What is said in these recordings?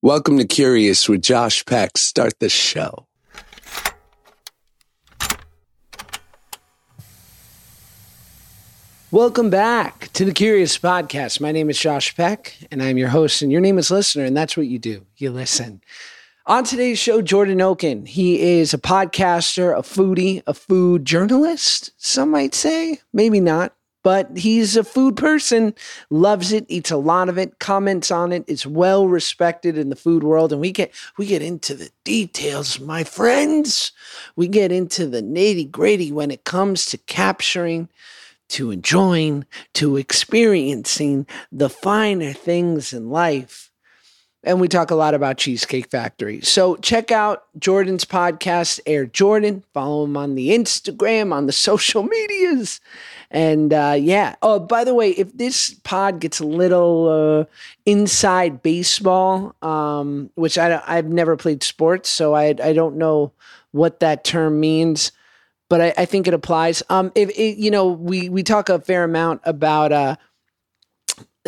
Welcome to Curious with Josh Peck. Start the show. Welcome back to the Curious Podcast. My name is Josh Peck, and I'm your host, and your name is Listener, and that's what you do. You listen. On today's show, Jordan Okun. He is a podcaster, a foodie, a food journalist, some might say. Maybe not but he's a food person, loves it, eats a lot of it, comments on it. it, is well respected in the food world. And we get we get into the details, my friends. We get into the nitty gritty when it comes to capturing, to enjoying, to experiencing the finer things in life and we talk a lot about Cheesecake Factory. So check out Jordan's podcast, Air Jordan. Follow him on the Instagram, on the social medias. And uh, yeah. Oh, by the way, if this pod gets a little uh, inside baseball, um, which I, I've never played sports, so I, I don't know what that term means, but I, I think it applies. Um, if it, you know, we we talk a fair amount about uh,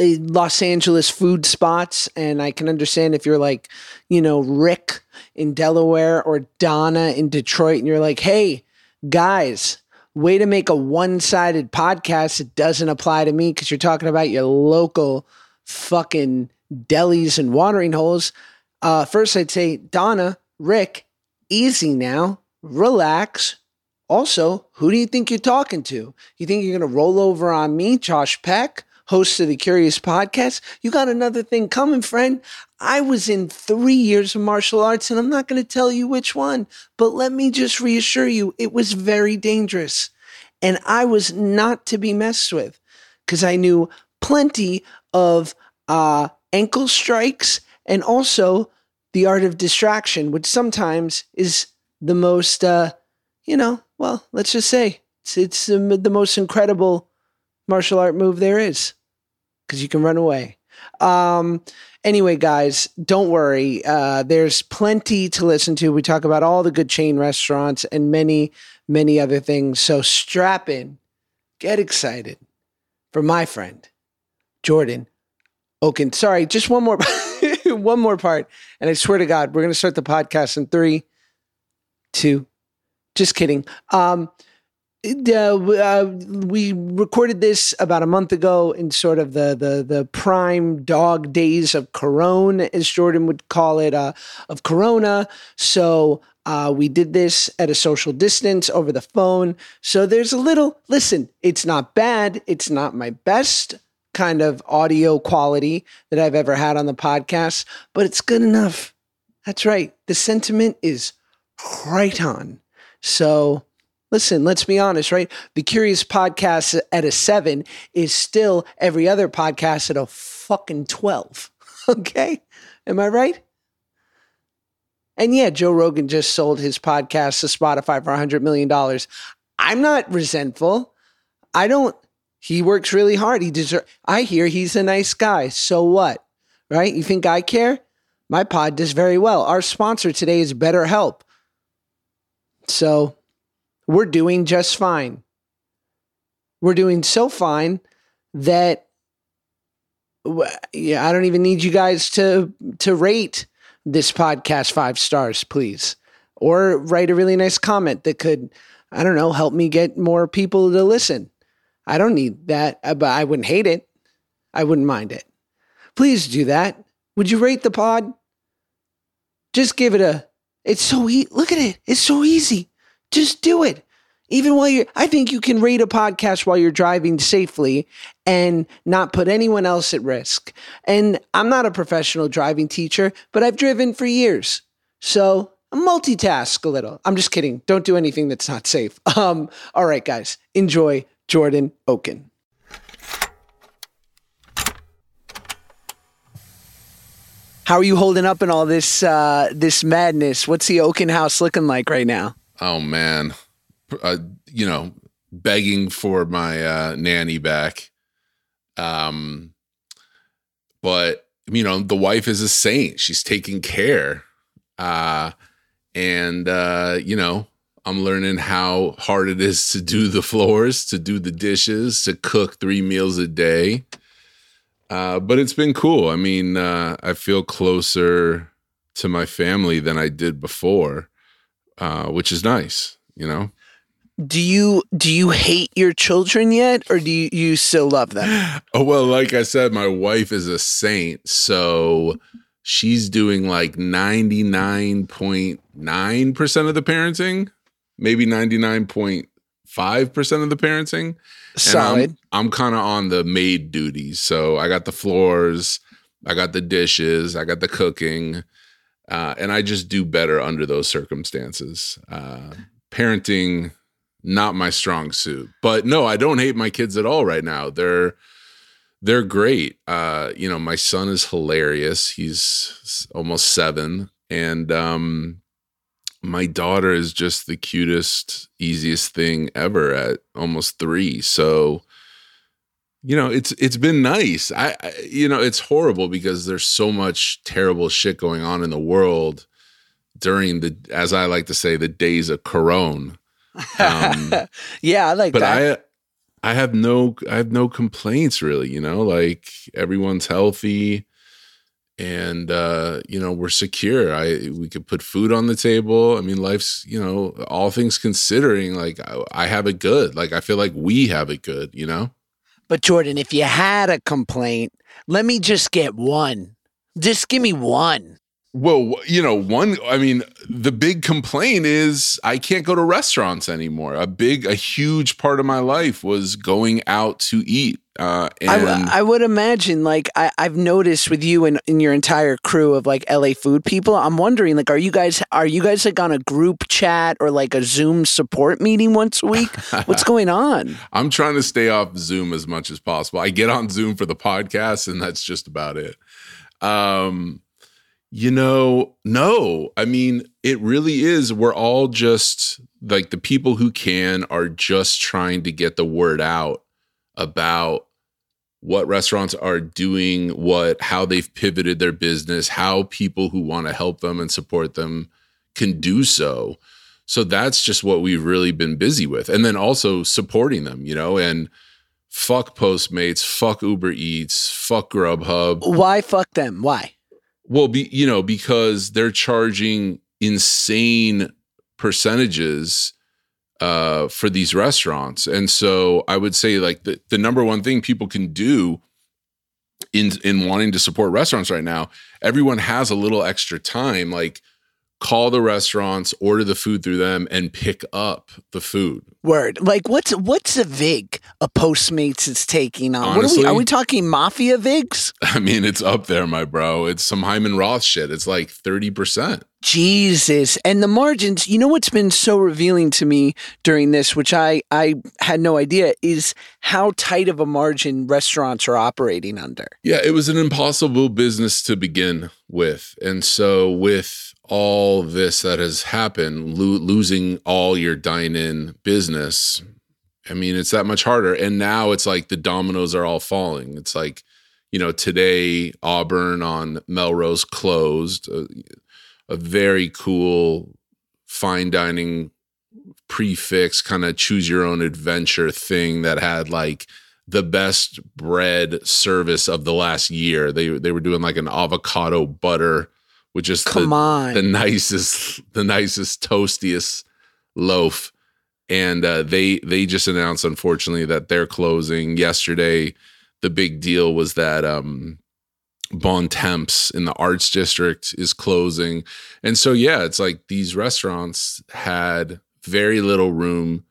Los Angeles food spots, and I can understand if you're like, you know, Rick in Delaware or Donna in Detroit, and you're like, hey, guys, way to make a one sided podcast. It doesn't apply to me because you're talking about your local fucking delis and watering holes. Uh, first, I'd say, Donna, Rick, easy now, relax. Also, who do you think you're talking to? You think you're going to roll over on me, Josh Peck? Host of the Curious Podcast, you got another thing coming, friend. I was in three years of martial arts, and I'm not going to tell you which one, but let me just reassure you, it was very dangerous. And I was not to be messed with because I knew plenty of uh, ankle strikes and also the art of distraction, which sometimes is the most, uh, you know, well, let's just say it's, it's um, the most incredible martial art move there is because you can run away. Um, anyway, guys, don't worry. Uh, there's plenty to listen to. We talk about all the good chain restaurants and many, many other things. So strap in, get excited for my friend, Jordan Okun. Sorry, just one more, one more part. And I swear to God, we're going to start the podcast in three, two, just kidding. Um, uh, we recorded this about a month ago in sort of the the the prime dog days of Corona, as Jordan would call it, uh, of Corona. So uh, we did this at a social distance over the phone. So there's a little. Listen, it's not bad. It's not my best kind of audio quality that I've ever had on the podcast, but it's good enough. That's right. The sentiment is right on. So Listen, let's be honest, right? The Curious podcast at a seven is still every other podcast at a fucking 12. Okay. Am I right? And yeah, Joe Rogan just sold his podcast to Spotify for $100 million. I'm not resentful. I don't, he works really hard. He deserves, I hear he's a nice guy. So what? Right? You think I care? My pod does very well. Our sponsor today is BetterHelp. So we're doing just fine. We're doing so fine that yeah, I don't even need you guys to to rate this podcast five stars, please, or write a really nice comment that could, I don't know, help me get more people to listen. I don't need that, uh, but I wouldn't hate it. I wouldn't mind it. Please do that. Would you rate the pod? Just give it a. It's so easy. Look at it. It's so easy. Just do it. Even while you're, I think you can rate a podcast while you're driving safely and not put anyone else at risk. And I'm not a professional driving teacher, but I've driven for years. So multitask a little. I'm just kidding. Don't do anything that's not safe. Um, all right, guys, enjoy Jordan Okun. How are you holding up in all this uh, this madness? What's the Okun house looking like right now? Oh man, uh, you know, begging for my uh, nanny back. Um, but you know, the wife is a saint. She's taking care. Uh, and uh, you know, I'm learning how hard it is to do the floors, to do the dishes, to cook three meals a day. Uh, but it's been cool. I mean, uh, I feel closer to my family than I did before, uh, which is nice. You know. Do you do you hate your children yet, or do you, you still love them? Oh well, like I said, my wife is a saint, so she's doing like ninety nine point nine percent of the parenting, maybe ninety nine point five percent of the parenting. Solid. And I'm, I'm kind of on the maid duties. So I got the floors, I got the dishes, I got the cooking, uh, and I just do better under those circumstances. Uh, parenting, not my strong suit. But no, I don't hate my kids at all right now. They're they're great. Uh, you know, my son is hilarious. He's almost seven, and um, my daughter is just the cutest, easiest thing ever at almost three. So, you know, it's it's been nice. I, I, you know, it's horrible because there's so much terrible shit going on in the world during the, as I like to say, the days of Corona. Um, yeah, I like but that. I, I have no, I have no complaints really. You know, like everyone's healthy and uh you know we're secure i we could put food on the table i mean life's you know all things considering like I, I, have it good like i feel like we have it good you know but jordan if you had a complaint let me just get one. Just give me one. Well you know one i mean the big complaint is i can't go to restaurants anymore. A big a huge part of my life was going out to eat uh, and I, w- I would imagine, like I, I've noticed with you and, and your entire crew of like LA food people. I'm wondering, like, are you guys are you guys like on a group chat or like a Zoom support meeting once a week? What's going on? I'm trying to stay off Zoom as much as possible. I get on Zoom for the podcast, and that's just about it. Um, you know, no, I mean, it really is. We're all just like the people who can are just trying to get the word out about what restaurants are doing, what how they've pivoted their business, how people who want to help them and support them can do so. So that's just what we've really been busy with. And then also supporting them, you know, and fuck Postmates, fuck Uber Eats, fuck Grubhub. Why fuck them? Why? Well, be you know, because they're charging insane percentages uh, for these restaurants. And so I would say like the, the number one thing people can do in in wanting to support restaurants right now, everyone has a little extra time. Like call the restaurants, order the food through them, and pick up the food. Word. Like what's what's a vig a Postmates is taking on? Honestly, what are we are we talking mafia vigs? I mean, it's up there, my bro. It's some Hyman Roth shit. It's like 30%. Jesus. And the margins, you know what's been so revealing to me during this, which I I had no idea, is how tight of a margin restaurants are operating under. Yeah, it was an impossible business to begin with. And so with all this that has happened, lo- losing all your dine in business, I mean, it's that much harder. And now it's like the dominoes are all falling. It's like, you know, today Auburn on Melrose closed, a, a very cool fine dining prix fixe kind of choose your own adventure thing that had like the best bread service of the last year. They they were doing like an avocado butter which is Come the, on. the nicest, the nicest, toastiest loaf. And uh, they they just announced, unfortunately, that they're closing yesterday. The big deal was that um, Bon Temps in the Arts District is closing, and so yeah, it's like these restaurants had very little room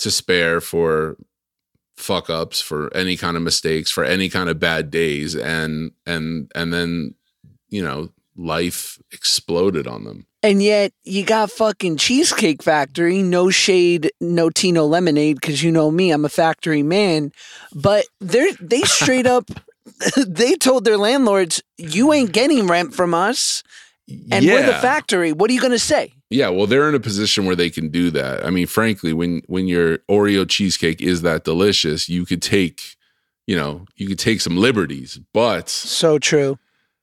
to spare for fuck ups, for any kind of mistakes, for any kind of bad days, and and and then you know life exploded on them. And yet you got fucking Cheesecake Factory, no shade, no tea, no lemonade, because you know me, I'm a factory man. But they're they straight up they told their landlords, You ain't getting rent from us. And we're the factory. What are you gonna say? Yeah, well, they're in a position where they can do that. I mean, frankly, when when your Oreo cheesecake is that delicious, you could take, you know, you could take some liberties. But So true.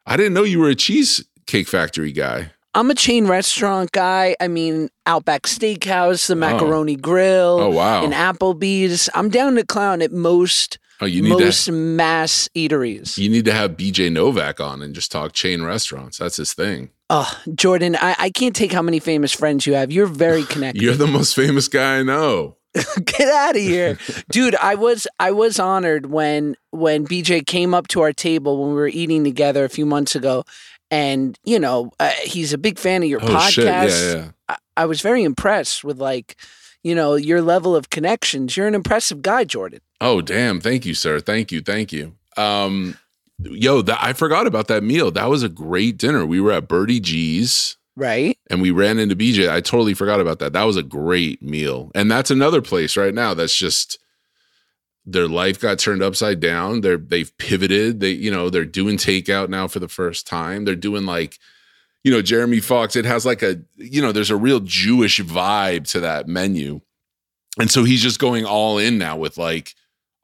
I didn't know you were a cheesecake factory guy. I'm a chain restaurant guy. I mean, Outback Steakhouse, the oh. Macaroni Grill, Oh wow. and Applebee's. I'm down to clown at most Oh, you need most to mass eateries. you need to have BJ Novak on and just talk chain restaurants. That's his thing. Oh, Jordan, I, I can't take how many famous friends you have. You're very connected. You're the most famous guy I know. Get out of here, dude! I was I was honored when when BJ came up to our table when we were eating together a few months ago, and you know uh, he's a big fan of your Oh podcast. shit! Yeah, yeah. I, I was very impressed with like, you know, your level of connections. You're an impressive guy, Jordan. Oh damn! Thank you, sir. Thank you. Thank you. Um, yo, that I forgot about that meal. That was a great dinner. We were at Birdie G's. Right? and we ran into BJ. I totally forgot about that. That was a great meal. And that's another place right now that's just their life got turned upside down. They're they've pivoted. They, you know, they're doing takeout now for the first time. They're doing like, you know, Jeremy Fox, it has like a, you know, there's a real Jewish vibe to that menu. And so he's just going all in now with like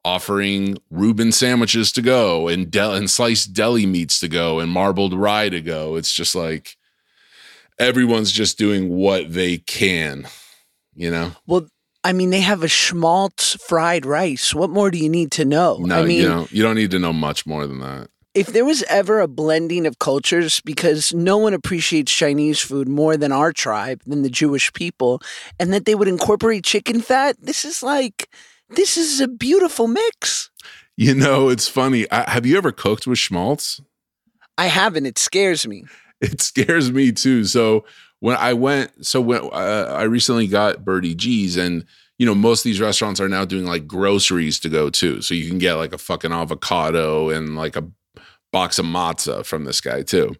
offering Reuben sandwiches to go and del- and sliced deli meats to go and marbled rye to go. It's just like everyone's just doing what they can, you know. Well, I mean, they have a schmaltz fried rice. What more do you need to know? No, I mean, you know, you don't need to know much more than that. if there was ever a blending of cultures, because no one appreciates Chinese food more than our tribe, than the Jewish people, and that they would incorporate chicken fat, this is like, this is a beautiful mix. You know, it's funny. I, have you ever cooked with schmaltz? I haven't. It scares me. It scares me too. So when I went, so when uh, I recently got Birdie G's, and you know, most of these restaurants are now doing like groceries to go too. So you can get like a fucking avocado and like a box of matzah from this guy too.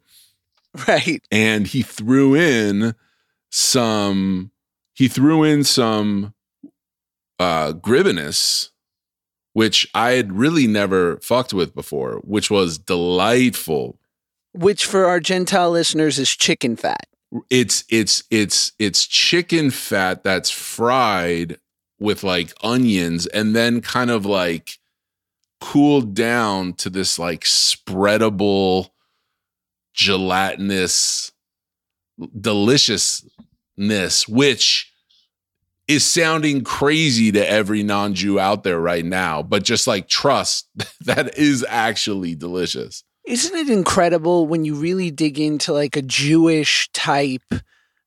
Right. and he threw in some he threw in some uh gribenes which i had really never fucked with before which was delightful Which for our Gentile listeners is chicken fat. it's it's it's it's chicken fat that's fried with like onions and then kind of like cooled down to this like spreadable gelatinous deliciousness which is sounding crazy to every non-Jew out there right now but just like trust that is actually delicious Isn't it incredible when you really dig into like a Jewish type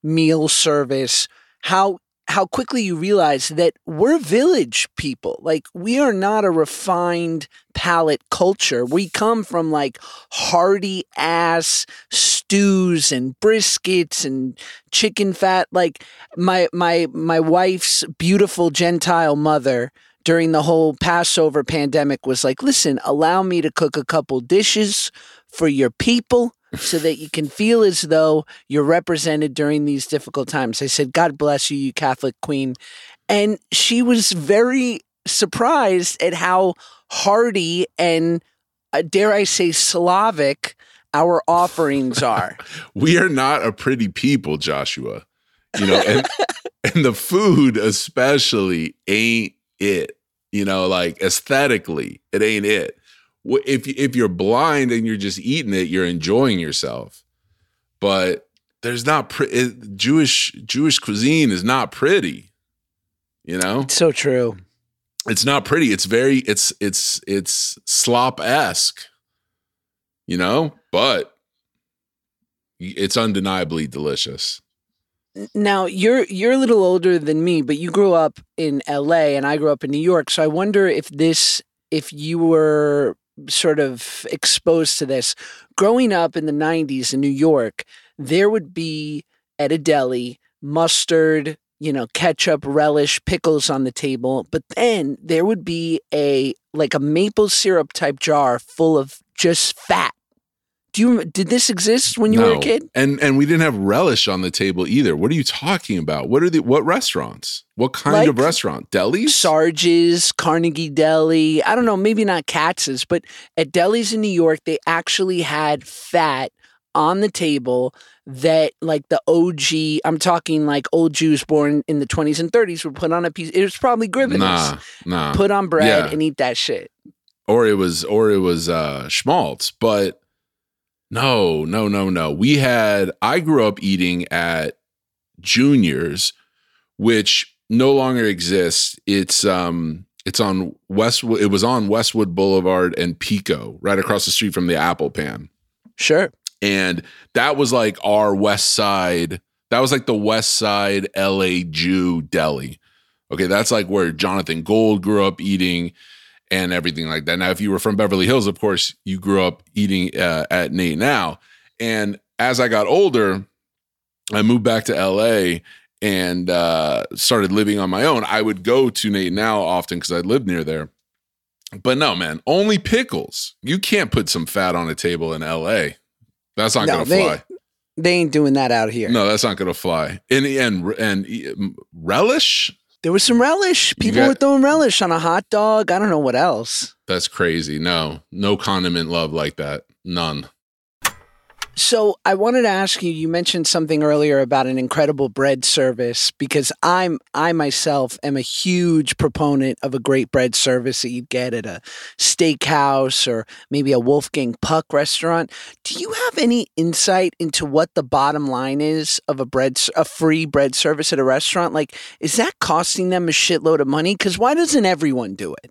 meal service how how quickly you realize that we're village people. Like we are not a refined palate culture. We come from like hearty ass stews and briskets and chicken fat. Like my my my wife's beautiful Gentile mother during the whole Passover pandemic was like, listen, allow me to cook a couple dishes for your people so that you can feel as though you're represented during these difficult times. I said, God bless you, you Catholic queen. And she was very surprised at how hearty and, uh, dare I say, Slavic our offerings are. we are not a pretty people, Joshua. You know, and and the food especially ain't it. You know, like aesthetically, it ain't it. If if you're blind and you're just eating it, you're enjoying yourself. But there's not pre- it, Jewish Jewish cuisine is not pretty. You know, so true. it's not pretty. It's very it's it's it's slop esque. You know, but it's undeniably delicious. Now you're you're a little older than me, but you grew up in LA and I grew up in New York. So I wonder if this if you were sort of exposed to this. Growing up in the 90s in New York, there would be at a deli mustard, you know, ketchup, relish, pickles on the table, but then there would be a like a maple syrup type jar full of just fat. Do you did this exist when you were a kid? And and we didn't have relish on the table either. What are you talking about? What are the what restaurants? What kind of restaurant? Delis? Sarge's, Carnegie Deli. I don't know, maybe not Katz's, but at delis in New York, they actually had fat on the table that, like the OG, I'm talking like old Jews born in the 20s and 30s would put on a piece. It was probably gribenes. Nah, nah. Put on bread Yeah. and eat that shit. or it was or it was uh schmaltz but no no no no we had i grew up eating at juniors which no longer exists it's um It's on Westwood. It was on Westwood Boulevard and Pico, right across the street from the Apple Pan. Sure. And that was like our West Side. That was like the West Side LA Jew deli. Okay, that's like where Jonathan Gold grew up eating and everything like that. Now, if you were from Beverly Hills, of course, you grew up eating uh, at Nate 'n Al. And as I got older, I moved back to LA and uh, started living on my own. I would go to Nate 'n Al often because I lived near there. But no, man, only pickles. You can't put some fat on a table in LA. That's not No, gonna they- fly. They ain't doing that out here. No, that's not gonna fly. And and and relish. There was some relish. People got- were throwing relish on a hot dog. I don't know what else. That's crazy. No, no condiment love like that. None. So I wanted to ask you. You mentioned something earlier about an incredible bread service because I'm I myself am a huge proponent of a great bread service that you'd get at a steakhouse or maybe a Wolfgang Puck restaurant. Do you have any insight into what the bottom line is of a bread a free bread service at a restaurant? Like, is that costing them a shitload of money? Because why doesn't everyone do it?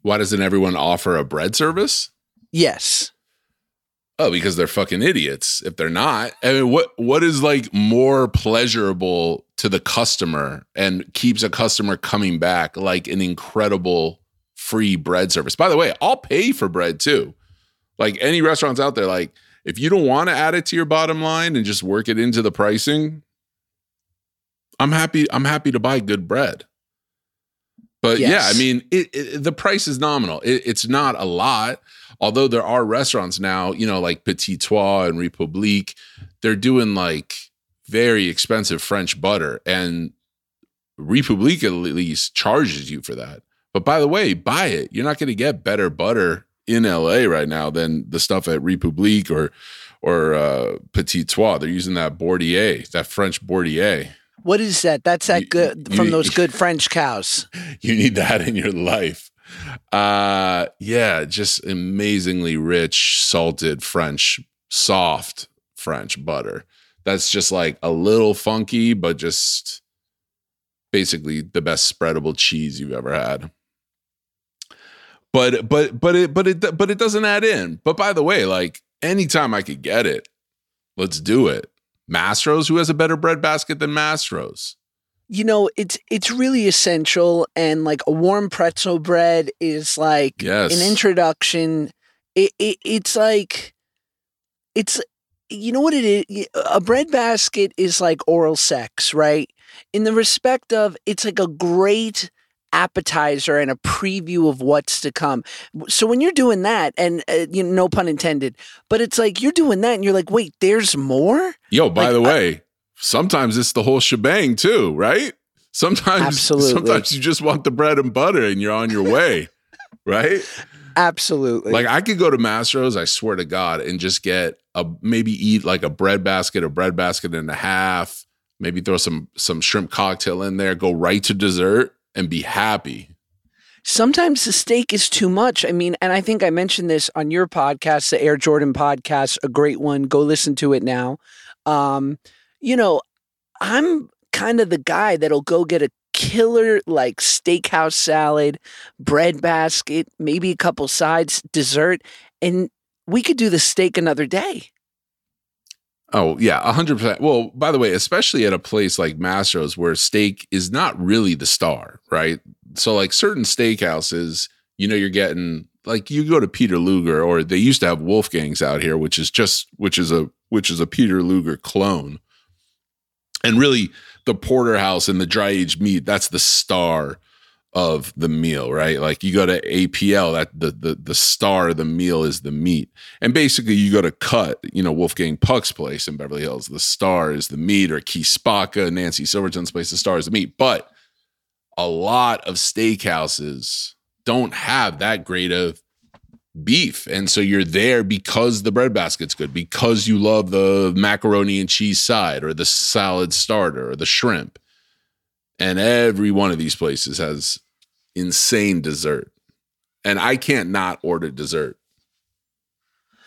Why doesn't everyone offer a bread service? Yes. Oh, because they're fucking idiots. If they're not, I mean, what what is like more pleasurable to the customer and keeps a customer coming back like an incredible free bread service? By the way, I'll pay for bread too. Like any restaurants out there, like if you don't want to add it to your bottom line and just work it into the pricing, I'm happy. I'm happy to buy good bread. But yeah, I mean, it, it, the price is nominal. It, it's not a lot. Although there are restaurants now, you know, like Petit Trois and Republique, they're doing like very expensive French butter, and Republique at least charges you for that. But by the way, buy it. You're not going to get better butter in LA right now than the stuff at Republique or or uh, Petit Trois. They're using that Bordier, that French Bordier. What is that? That's that You- good you- from those good French cows. you need that in your life. Uh yeah, just amazingly rich, salted French, soft French butter. That's just like a little funky, but just basically the best spreadable cheese you've ever had. But but but it but it but it doesn't add in. But by the way, like anytime I could get it, let's do it. Mastro's, who has a better bread basket than Mastro's? You know, it's it's really essential, and like a warm pretzel bread is like Yes. an introduction. It, it it's like it's you know what it is. A bread basket is like oral sex, right? In the respect of it's like a great appetizer and a preview of what's to come. So when you're doing that, and uh, you know, no pun intended, but it's like you're doing that, and you're like, wait, there's more. Yo, by Like, the I- way, sometimes it's the whole shebang too, right? Sometimes, Absolutely. sometimes you just want the bread and butter and you're on your way, right? Absolutely. Like I could go to Mastro's, I swear to God, and just get a maybe eat like a bread basket, a bread basket and a half, maybe throw some some shrimp cocktail in there, go right to dessert, and be happy. sometimes the steak is too much. I mean, and I think I mentioned this on your podcast, the Air Jordan podcast, a great one. Go listen to it now. Um, you know, I'm kind of the guy that'll go get a killer like steakhouse salad, bread basket, maybe a couple sides, dessert, and we could do the steak another day. Oh yeah, hundred percent. Well, by the way, especially at a place like Mastro's where steak is not really the star, right? So like certain steakhouses, you know, you're getting like you go to Peter Luger or they used to have Wolfgangs out here, which is just which is a which is a Peter Luger clone. And really the porterhouse and the dry aged meat, that's the star of the meal, right? Like you go to APL, that the the the star of the meal is the meat. And basically you go to Cut, you know, Wolfgang Puck's place in Beverly Hills, the star is the meat, or Chi Spacca, Nancy Silverton's place, the star is the meat. But a lot of steakhouses don't have that great of beef. And so you're there because the bread basket's good, because you love the macaroni and cheese side or the salad starter or the shrimp. And every one of these places has insane dessert. And I can't not order dessert.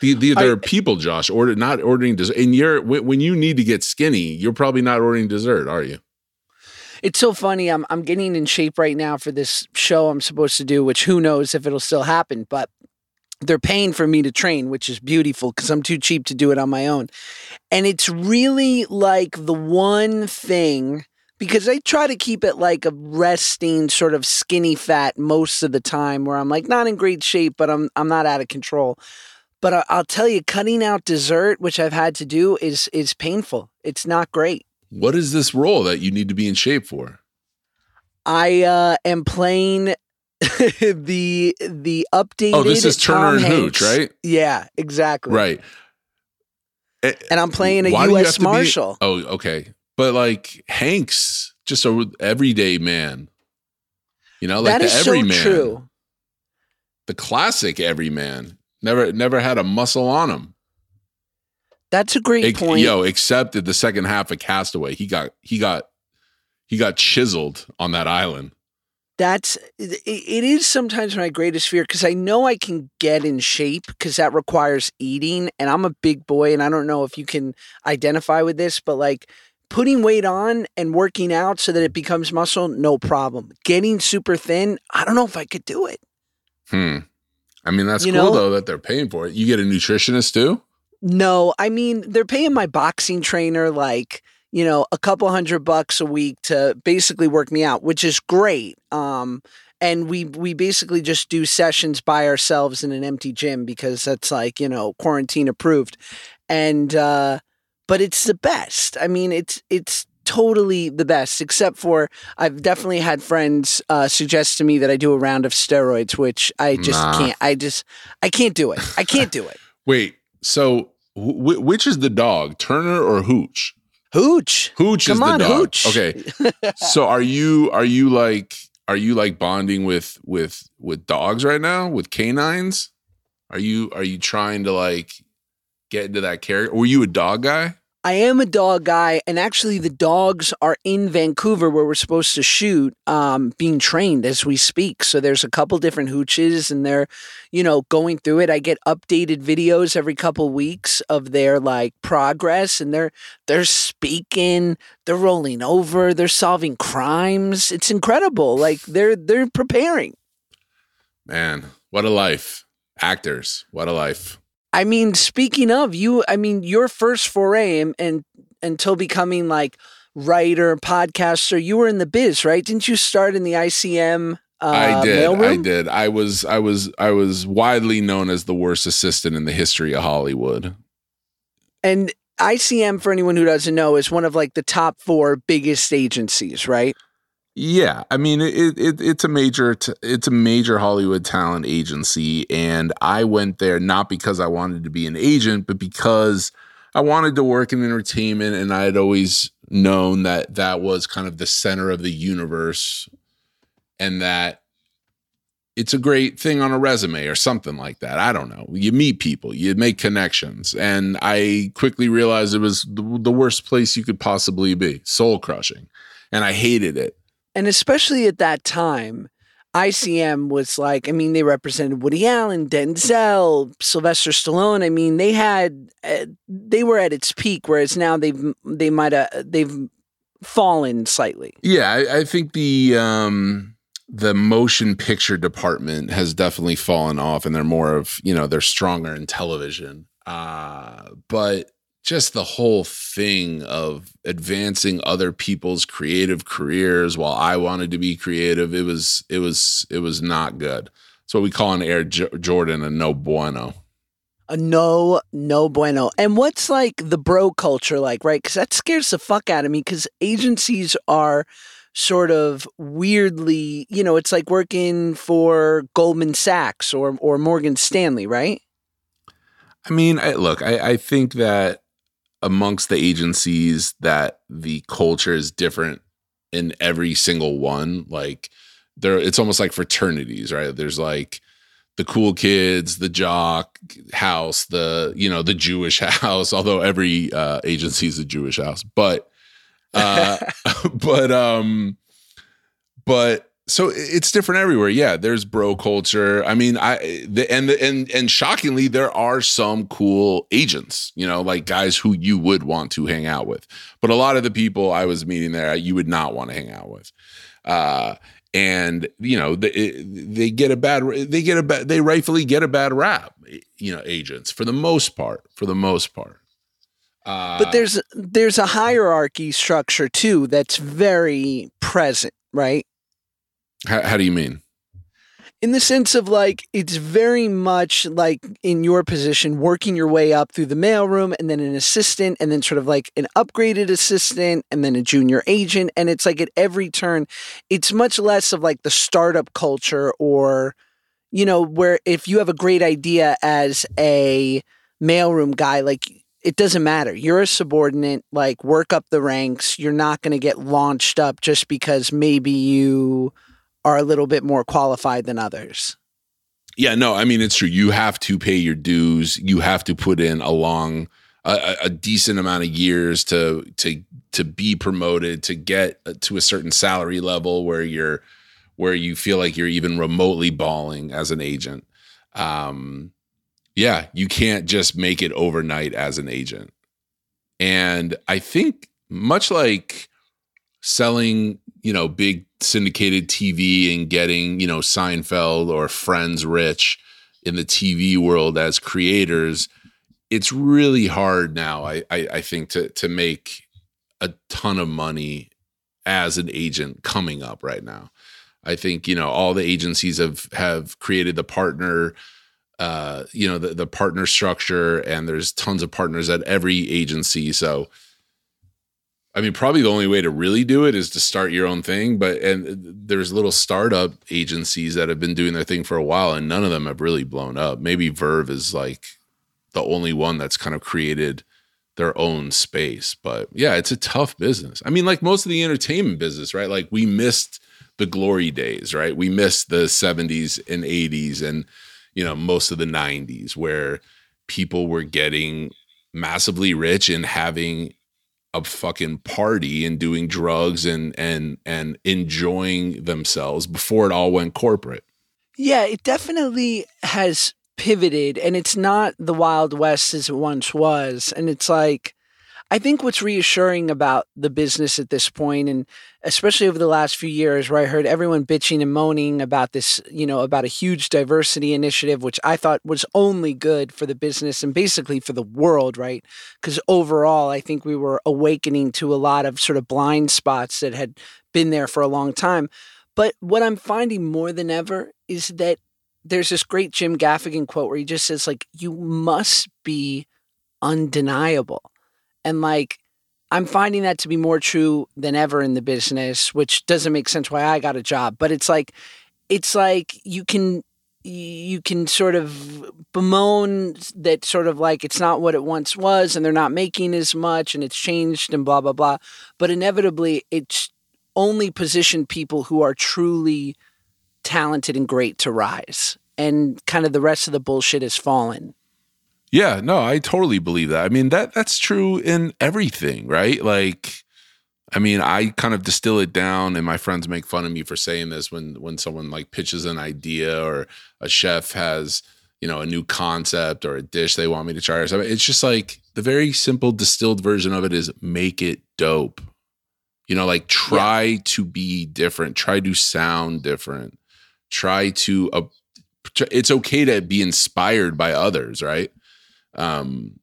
The, the, there I- are people, Josh, order not ordering dessert. And you're when when you need to get skinny, you're probably not ordering dessert, are you? It's so funny. I'm I'm getting in shape right now for this show I'm supposed to do, which who knows if it'll still happen, but they're paying for me to train, which is beautiful because I'm too cheap to do it on my own. And it's really like the one thing because I try to keep it like a resting sort of skinny fat most of the time where I'm like not in great shape, but I'm I'm not out of control. But I, I'll tell you, cutting out dessert, which I've had to do, is is painful. It's not great. What is this role that you need to be in shape for? I uh, am playing the the updated. Oh, this is Turner Tom and Hooch, right? Yeah, exactly. Right. Eh, And I'm playing a why do you have U.S. be- Marshal. oh, okay. But like Hanks, just a everyday man. You know, like that the is so everyman, true. the classic everyman. Never, never had a muscle on him. That's a great Ex- point. Yo, except at the second half of Castaway, he got, he got, he got chiseled on that island. That's it, it is sometimes my greatest fear because I know I can get in shape because that requires eating, and I'm a big boy, and I don't know if you can identify with this, but like putting weight on and working out so that it becomes muscle, no problem. Getting super thin, I don't know if I could do it. Hmm. I mean, that's You cool know? though that they're paying for it. You get a nutritionist too. No, I mean they're paying my boxing trainer like you know a couple hundred bucks a week to basically work me out, which is great. Um, and we we basically just do sessions by ourselves in an empty gym because that's like you know quarantine approved, and uh, but it's the best. I mean it's it's totally the best except for I've definitely had friends uh, suggest to me that I do a round of steroids, which I just Nah. can't. I just I can't do it. I can't do it. Wait, so wh- which is the dog, Turner or Hooch? Hooch. Hooch Come is the dog. Hooch. Okay. so are you are you like are you like bonding with with with dogs right now with canines? Are you are you trying to like get into that character? Were you a dog guy? I am a dog guy, and actually, the dogs are in Vancouver where we're supposed to shoot, um, being trained as we speak. So there's a couple different hooches, and they're, you know, going through it. I get updated videos every couple weeks of their like progress, and they're they're speaking, they're rolling over, they're solving crimes. It's incredible. Like they're they're preparing. Man, what a life. Actors, what a life. I mean, speaking of you, I mean, your first foray and, and until becoming like writer, podcaster, you were in the biz, right? Didn't you start in the ICM? Uh, I did. I did. I was I was I was widely known as the worst assistant in the history of Hollywood. And ICM, for anyone who doesn't know, is one of like the top four biggest agencies, right? Yeah, I mean it, it it's a major it's a major Hollywood talent agency and I went there not because I wanted to be an agent but because I wanted to work in entertainment and I had always known that that was kind of the center of the universe and that it's a great thing on a resume or something like that. I don't know. You meet people, you make connections and I quickly realized it was the, the worst place you could possibly be. Soul crushing. And I hated it. And especially at that time, ICM was like, I mean, they represented Woody Allen, Denzel, Sylvester Stallone. I mean, they had, uh, they were at its peak, whereas now they've, they might have, they've fallen slightly. Yeah, I, I think the um the motion picture department has definitely fallen off and they're more of, you know, they're stronger in television. Uh but just the whole thing of advancing other people's creative careers while I wanted to be creative, it was it was it was not good. So we call an Air J- Jordan a no bueno. A no, no bueno. And what's like the bro culture like, right? Because that scares the fuck out of me because agencies are sort of weirdly, you know, it's like working for Goldman Sachs or, or Morgan Stanley, right? I mean, I, look, I, I think that amongst the agencies that the culture is different in every single one. Like there, it's almost like fraternities, right? There's like the cool kids, the jock house, the you know the Jewish house. Although every uh, agency is a Jewish house, but uh, but um, but so it's different everywhere. Yeah, there's bro culture. I mean, I the, and the, and and shockingly, there are some cool agents. You know, like guys who you would want to hang out with. But a lot of the people I was meeting there, you would not want to hang out with. Uh, and you know, they they get a bad they get a bad they rightfully get a bad rap. You know, agents for the most part. For the most part. Uh, but there's there's a hierarchy structure too that's very present, right? How, how do you mean? in the sense of like it's very much like in your position working your way up through the mailroom and then an assistant and then sort of like an upgraded assistant and then a junior agent and it's like at every turn it's much less of like the startup culture or you know where if you have a great idea as a mailroom guy like it doesn't matter. You're a subordinate, like work up the ranks. You're not going to get launched up just because maybe you are a little bit more qualified than others. Yeah, no, I mean it's true. You have to pay your dues. You have to put in a long, a, a decent amount of years to to to be promoted, to get to a certain salary level where you're where you feel like you're even remotely balling as an agent. Um, yeah, you can't just make it overnight as an agent. And I think much like selling, you know, big syndicated TV and getting, you know, Seinfeld or Friends rich in the TV world as creators, it's really hard now, I, I, I think, to to make a ton of money as an agent coming up right now. I think, you know, all the agencies have have created the partner uh, you know, the, the partner structure and there's tons of partners at every agency. So I mean, probably the only way to really do it is to start your own thing. But and there's little startup agencies that have been doing their thing for a while, and none of them have really blown up. Maybe Verve is like the only one that's kind of created their own space. But yeah, it's a tough business. I mean, like most of the entertainment business, right? Like we missed the glory days, right? We missed the 70s and 80s and you know most of the 90s where people were getting massively rich and having a fucking party and doing drugs and and and enjoying themselves before it all went corporate. Yeah, it definitely has pivoted and it's not the wild west as it once was and it's like I think what's reassuring about the business at this point, and especially over the last few years, where I heard everyone bitching and moaning about this, you know, about a huge diversity initiative, which I thought was only good for the business and basically for the world, right? Because overall, I think we were awakening to a lot of sort of blind spots that had been there for a long time. But what I'm finding more than ever is that there's this great Jim Gaffigan quote where he just says, like, you must be undeniable and like, I'm finding that to be more true than ever in the business, which doesn't make sense why I got a job. But it's like, it's like you can you can sort of bemoan that sort of like it's not what it once was and they're not making as much and it's changed and blah blah blah but inevitably it's only positioned people who are truly talented and great to rise and kind of the rest of the bullshit has fallen yeah, no, I totally believe that. I mean, that that's true in everything, right? Like I mean, I kind of distill it down and my friends make fun of me for saying this when when someone like pitches an idea or a chef has, you know, a new concept or a dish they want me to try or something. It's just like the very simple distilled version of it is make it dope. You know, like try yeah. to be different, try to sound different. Try to uh, it's okay to be inspired by others, right? Um,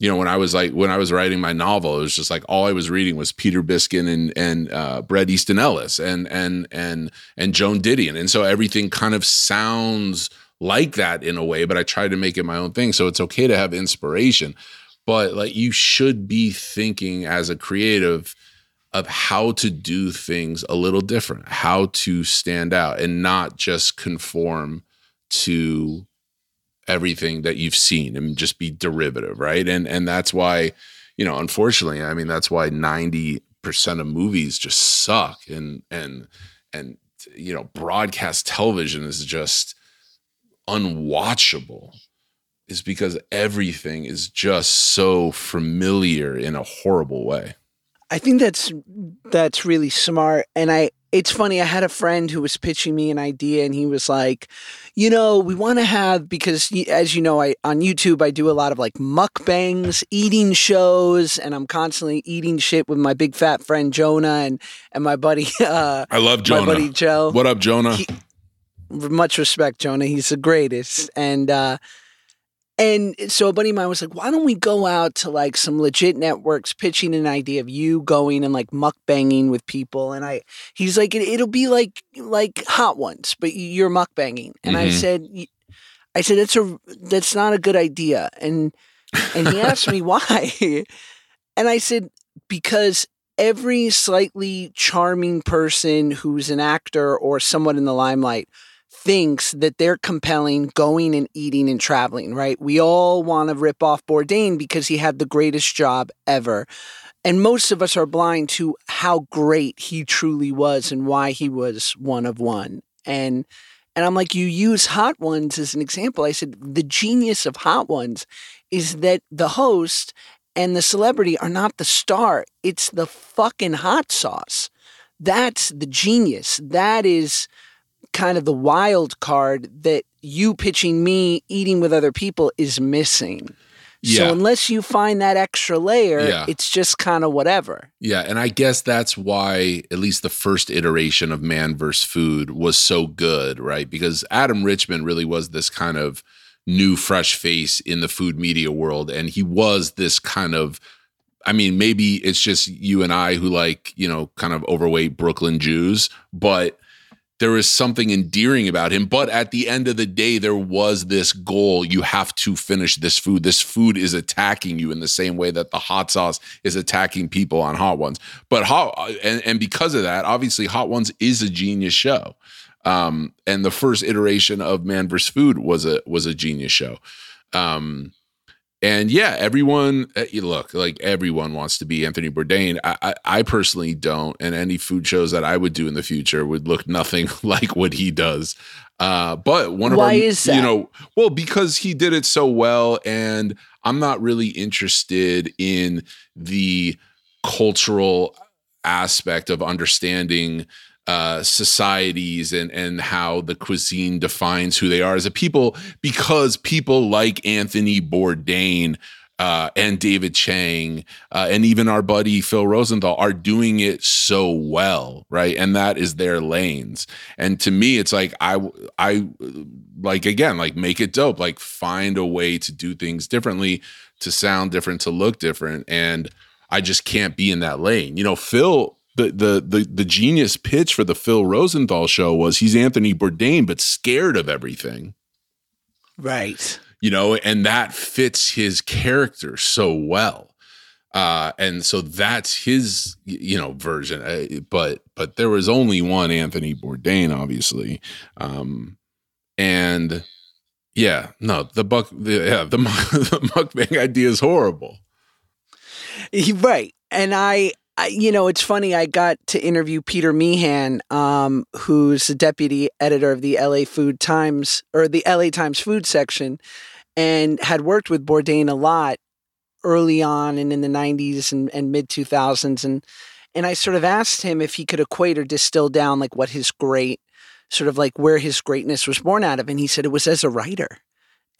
you know, when I was like when I was writing my novel, it was just like all I was reading was Peter Biskind and and uh, Bret Easton Ellis and and and and Joan Didion, and so everything kind of sounds like that in a way. But I tried to make it my own thing, so it's okay to have inspiration, but like you should be thinking as a creative of how to do things a little different, how to stand out, and not just conform to everything that you've seen and just be derivative, right? And and that's why, you know, unfortunately, I mean, that's why 90% of movies just suck and and and you know, broadcast television is just unwatchable is because everything is just so familiar in a horrible way. I think that's that's really smart and I it's funny. I had a friend who was pitching me an idea, and he was like, "You know, we want to have because, as you know, I on YouTube I do a lot of like mukbangs, eating shows, and I'm constantly eating shit with my big fat friend Jonah and and my buddy. Uh, I love Jonah. My buddy Joe. What up, Jonah? He, much respect, Jonah. He's the greatest, and uh, and so a buddy of mine was like, why don't we go out to like some legit networks pitching an idea of you going and like mukbanging with people? And I, he's like, it, will be like, like hot ones, but you're mukbanging. And mm-hmm. I said, I said, that's a, that's not a good idea. And, and he asked me why. And I said, because every slightly charming person who's an actor or someone in the limelight thinks that they're compelling going and eating and traveling, right? We all want to rip off Bourdain because he had the greatest job ever. And most of us are blind to how great he truly was and why he was one of one. And and I'm like, you use Hot Ones as an example. I said, the genius of Hot Ones is that the host and the celebrity are not the star, it's the fucking hot sauce. That's the genius. That is kind of the wild card that you pitching me eating with other people is missing. Yeah. So unless you find that extra layer, yeah. it's just kind of whatever. Yeah, and I guess that's why at least the first iteration of Man vs. Food was so good, right? Because Adam Richman really was this kind of new fresh face in the food media world and he was this kind of I mean, maybe it's just you and I who like, you know, kind of overweight Brooklyn Jews, but there is something endearing about him. But at the end of the day, there was this goal. You have to finish this food. This food is attacking you in the same way that the hot sauce is attacking people on Hot Ones. But hot and, and because of that, obviously Hot Ones is a genius show. Um, and the first iteration of Man vs. Food was a was a genius show. Um, and yeah, everyone uh, look like everyone wants to be Anthony Bourdain. I, I, I, personally don't, and any food shows that I would do in the future would look nothing like what he does. Uh, but one of why our, is that? you know, well, because he did it so well, and I'm not really interested in the cultural aspect of understanding uh, societies and and how the cuisine defines who they are as a people because people like Anthony Bourdain uh, and David Chang uh, and even our buddy Phil Rosenthal are doing it so well, right? And that is their lanes. And to me, it's like I I like again like make it dope, like find a way to do things differently, to sound different, to look different, and I just can't be in that lane. You know, Phil the the the the genius pitch for the Phil Rosenthal show was he's Anthony Bourdain but scared of everything. Right. You know, and that fits his character so well. Uh, and so that's his you know version uh, but but there was only one Anthony Bourdain obviously. Um, and yeah, no, the buck the yeah, the, the mukbang idea is horrible. Right. And I I, you know, it's funny. I got to interview Peter Meehan, um, who's the deputy editor of the LA Food Times or the LA Times food section, and had worked with Bourdain a lot early on and in the 90s and, and mid 2000s. And, and I sort of asked him if he could equate or distill down like what his great, sort of like where his greatness was born out of. And he said it was as a writer.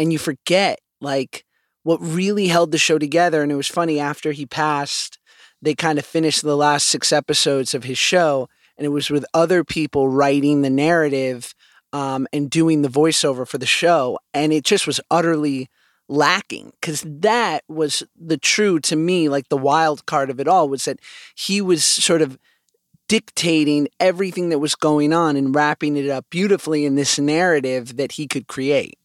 And you forget like what really held the show together. And it was funny after he passed they kind of finished the last six episodes of his show, and it was with other people writing the narrative um, and doing the voiceover for the show, and it just was utterly lacking because that was the true to me like the wild card of it all was that he was sort of dictating everything that was going on and wrapping it up beautifully in this narrative that he could create.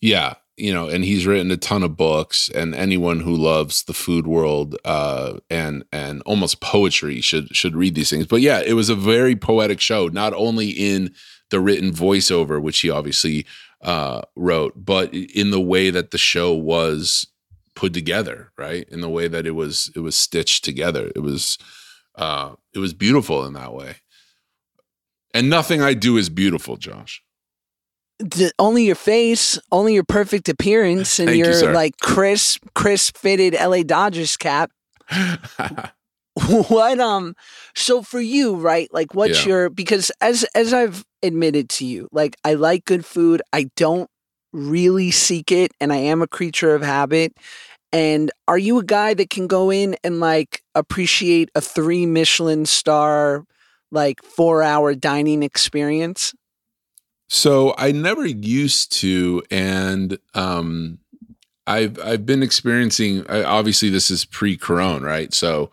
Yeah you know, and he's written a ton of books, and anyone who loves the food world uh, and and almost poetry should should read these things. But yeah, it was a very poetic show, not only in the written voiceover, which he obviously uh, wrote, but in the way that the show was put together, right? In the way that it was it was stitched together. It was uh, it was beautiful in that way. And nothing I do is beautiful, Josh the, only your face, only your perfect appearance, and Thank your you, like crisp, crisp fitted LA Dodgers cap. What um so for you right like what's Yeah. your because as as i've admitted to you like i like good food. I don't really seek it and i am a creature of habit. And are you a guy that can go in and like appreciate a three michelin star like four hour dining experience So I never used to, and um, I've I've been experiencing. Obviously, this is pre-corona, right? So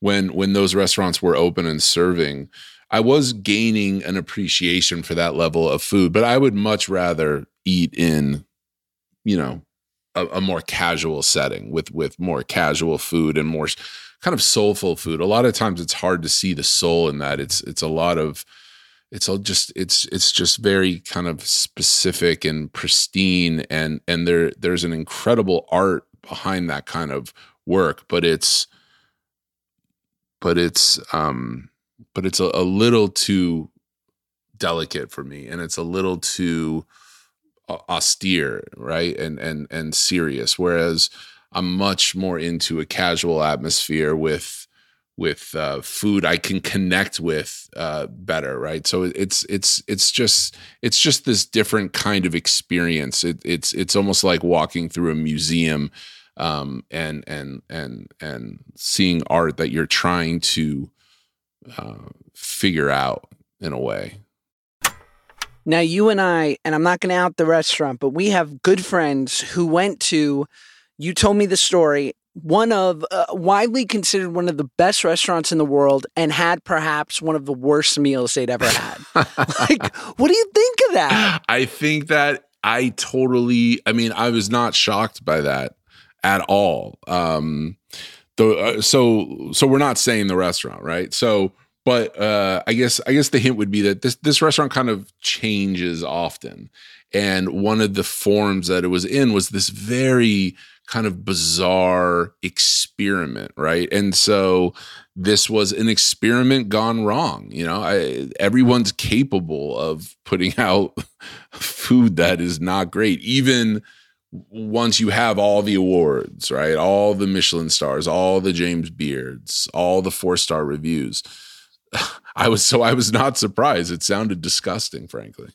when when those restaurants were open and serving, I was gaining an appreciation for that level of food. But I would much rather eat in, you know, a, a more casual setting with with more casual food and more kind of soulful food. A lot of times, it's hard to see the soul in that. It's it's a lot of it's all just it's it's just very kind of specific and pristine and and there there's an incredible art behind that kind of work but it's but it's um but it's a, a little too delicate for me and it's a little too austere right and and and serious whereas i'm much more into a casual atmosphere with with uh, food I can connect with uh, better, right? So it's it's it's just it's just this different kind of experience. It, it's it's almost like walking through a museum um, and and and and seeing art that you're trying to uh, figure out in a way. Now, you and I, and I'm not going to out the restaurant, but we have good friends who went to, you told me the story, one of uh, widely considered one of the best restaurants in the world and had perhaps one of the worst meals they'd ever had. like, what do you think of that? I think that I totally. I mean, I was not shocked by that at all. Um, the uh, so so we're not saying the restaurant, right? So, but uh, I guess I guess the hint would be that this this restaurant kind of changes often, and one of the forms that it was in was this very kind of bizarre experiment, right? And so this was an experiment gone wrong. You know, I, everyone's capable of putting out food that is not great, even once you have all the awards, right? All the Michelin stars, all the James Beards, all the four star reviews. I was so I was not surprised. It sounded disgusting, frankly.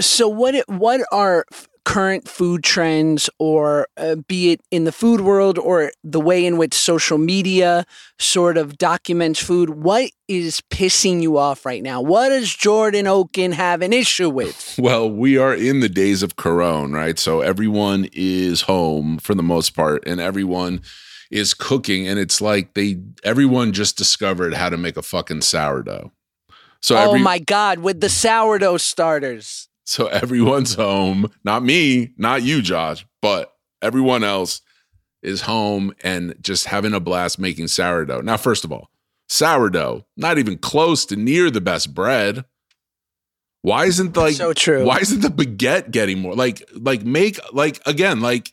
So, what what are current food trends, or uh, be it in the food world or the way in which social media sort of documents food? What is pissing you off right now? What does Jordan Okun have an issue with? Well, we are in the days of Corona, right? So everyone is home for the most part, and everyone is cooking, and it's like they everyone just discovered how to make a fucking sourdough. So oh every, my God, with the sourdough starters. So everyone's home, not me, not you, Josh, but everyone else is home and just having a blast making sourdough. Now, first of all, sourdough, not even close to near the best bread. Why isn't like so true. why isn't the baguette getting more like like make like again like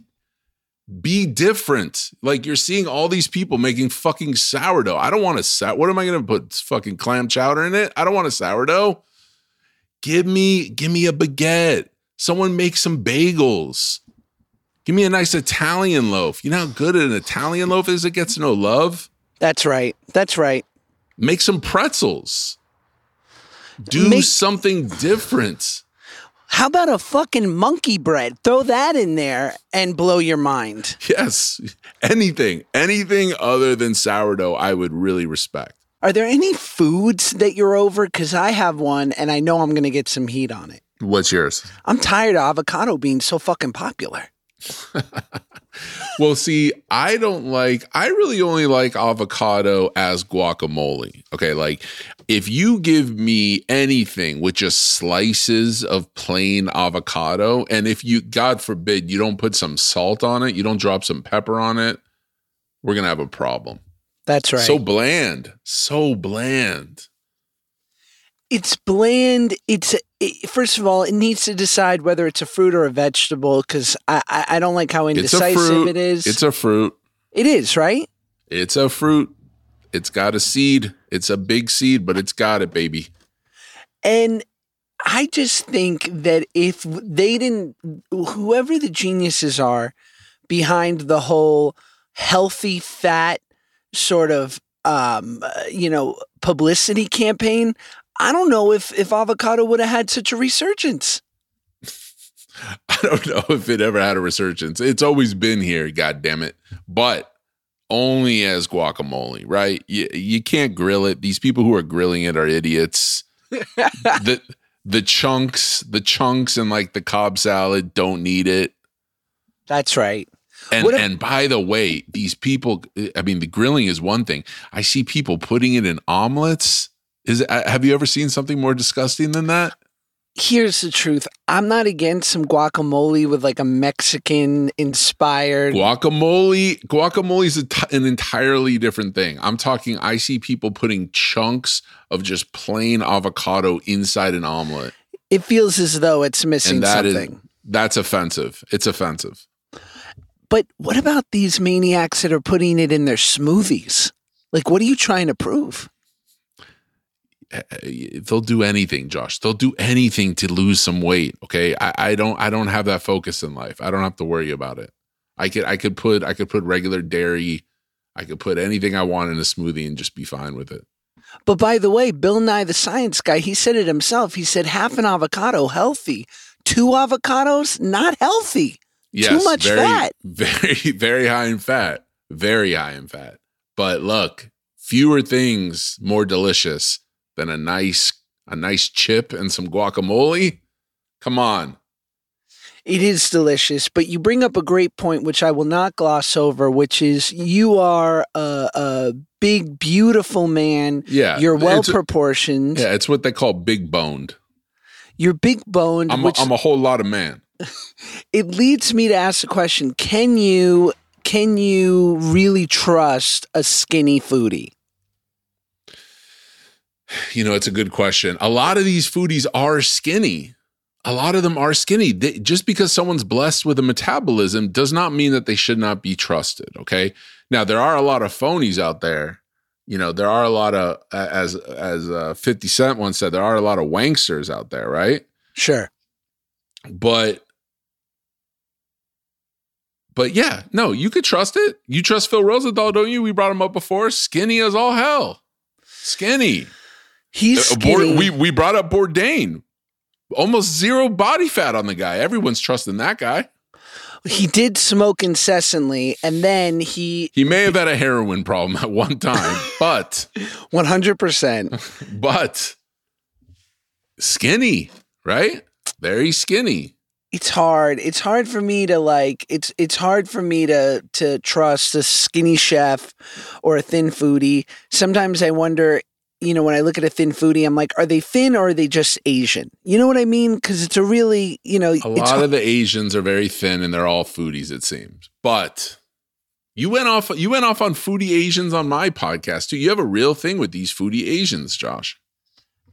be different like you're seeing all these people making fucking sourdough i don't want a sour what am i gonna put fucking clam chowder in it i don't want a sourdough give me give me a baguette someone make some bagels give me a nice italian loaf you know how good an italian loaf is it gets no love That's right. That's right. make some pretzels do Make- something different How about a fucking monkey bread? Throw that in there and blow your mind. Yes. Anything, anything other than sourdough, I would really respect. Are there any foods that you're over? Because I have one and I know I'm going to get some heat on it. What's yours? I'm tired of avocado being so fucking popular. Well, see, I don't like, I really only like avocado as guacamole. Okay. Like, if you give me anything with just slices of plain avocado, and if you, God forbid, you don't put some salt on it, you don't drop some pepper on it, we're going to have a problem. That's right. So bland. So bland. it's bland. It's it, first of all, it needs to decide whether it's a fruit or a vegetable because I, I I don't like how indecisive it is. It's a fruit. it is right. It's a fruit. It's got a seed. It's a big seed, but it's got it, baby. And I just think that if they didn't, whoever the geniuses are behind the whole healthy fat sort of um, uh, you know, publicity campaign, I don't know if if avocado would have had such a resurgence. I don't know if it ever had a resurgence. It's always been here, god damn it. But only as guacamole, right? You, you can't grill it. These people who are grilling it are idiots. the the chunks, the chunks and like the Cobb salad don't need it. That's right. And if- and by the way, these people I mean the grilling is one thing. I see people putting it in omelets. Is it, have you ever seen something more disgusting than that? here's the truth. I'm not against some guacamole with like a Mexican inspired guacamole. Guacamole is an entirely different thing. I'm talking. I see people putting chunks of just plain avocado inside an omelet. It feels as though it's missing that something. Is, that's offensive. It's offensive. But what about these maniacs that are putting it in their smoothies? Like, what are you trying to prove? Eh, eh, they'll do anything josh. They'll do anything to lose some weight okay? I, I don't i don't have that focus in life. I don't have to worry about it. I could i could put i could put regular dairy. I could put anything i want in a smoothie and just be fine with it. But by the way bill nye the science guy he said it himself. He said half an avocado healthy. Two avocados not healthy yes, too much very, fat very very high in fat very high in fat but look fewer things more delicious than a nice a nice chip and some guacamole. Come on. It is delicious, but you bring up a great point, which I will not gloss over, which is you are a, a big, beautiful man. Yeah. You're well proportioned. Yeah, it's what they call big boned. You're big boned. I'm, I'm a whole lot of man. It leads me to ask the question can you can you really trust a skinny foodie you know, it's a good question. A lot of these foodies are skinny. A lot of them are skinny. They, just because someone's blessed with a metabolism does not mean that they should not be trusted. Okay. Now there are a lot of phonies out there. You know, there are a lot of as as uh, Fifty Cent once said, there are a lot of wanksters out there, right? Sure. But but yeah, no, you could trust it. You trust Phil Rosenthal, don't you? We brought him up before. Skinny as all hell. Skinny. He's uh, Bourdain, we we brought up Bourdain. Almost zero body fat on the guy. Everyone's trusting that guy. He did smoke incessantly, and then he he may have had a heroin problem at one time, but one hundred percent. But skinny, right? Very skinny it's hard. It's hard for me to like it's it's hard for me to to trust a skinny chef or a thin foodie. Sometimes I wonder you know, when I look at a thin foodie, I'm like, are they thin or are they just Asian? You know what I mean? Because it's a really, you know, a lot of the Asians are very thin and they're all foodies, it seems. But you went off, you went off on foodie Asians on my podcast too. You have a real thing with these foodie Asians, Josh.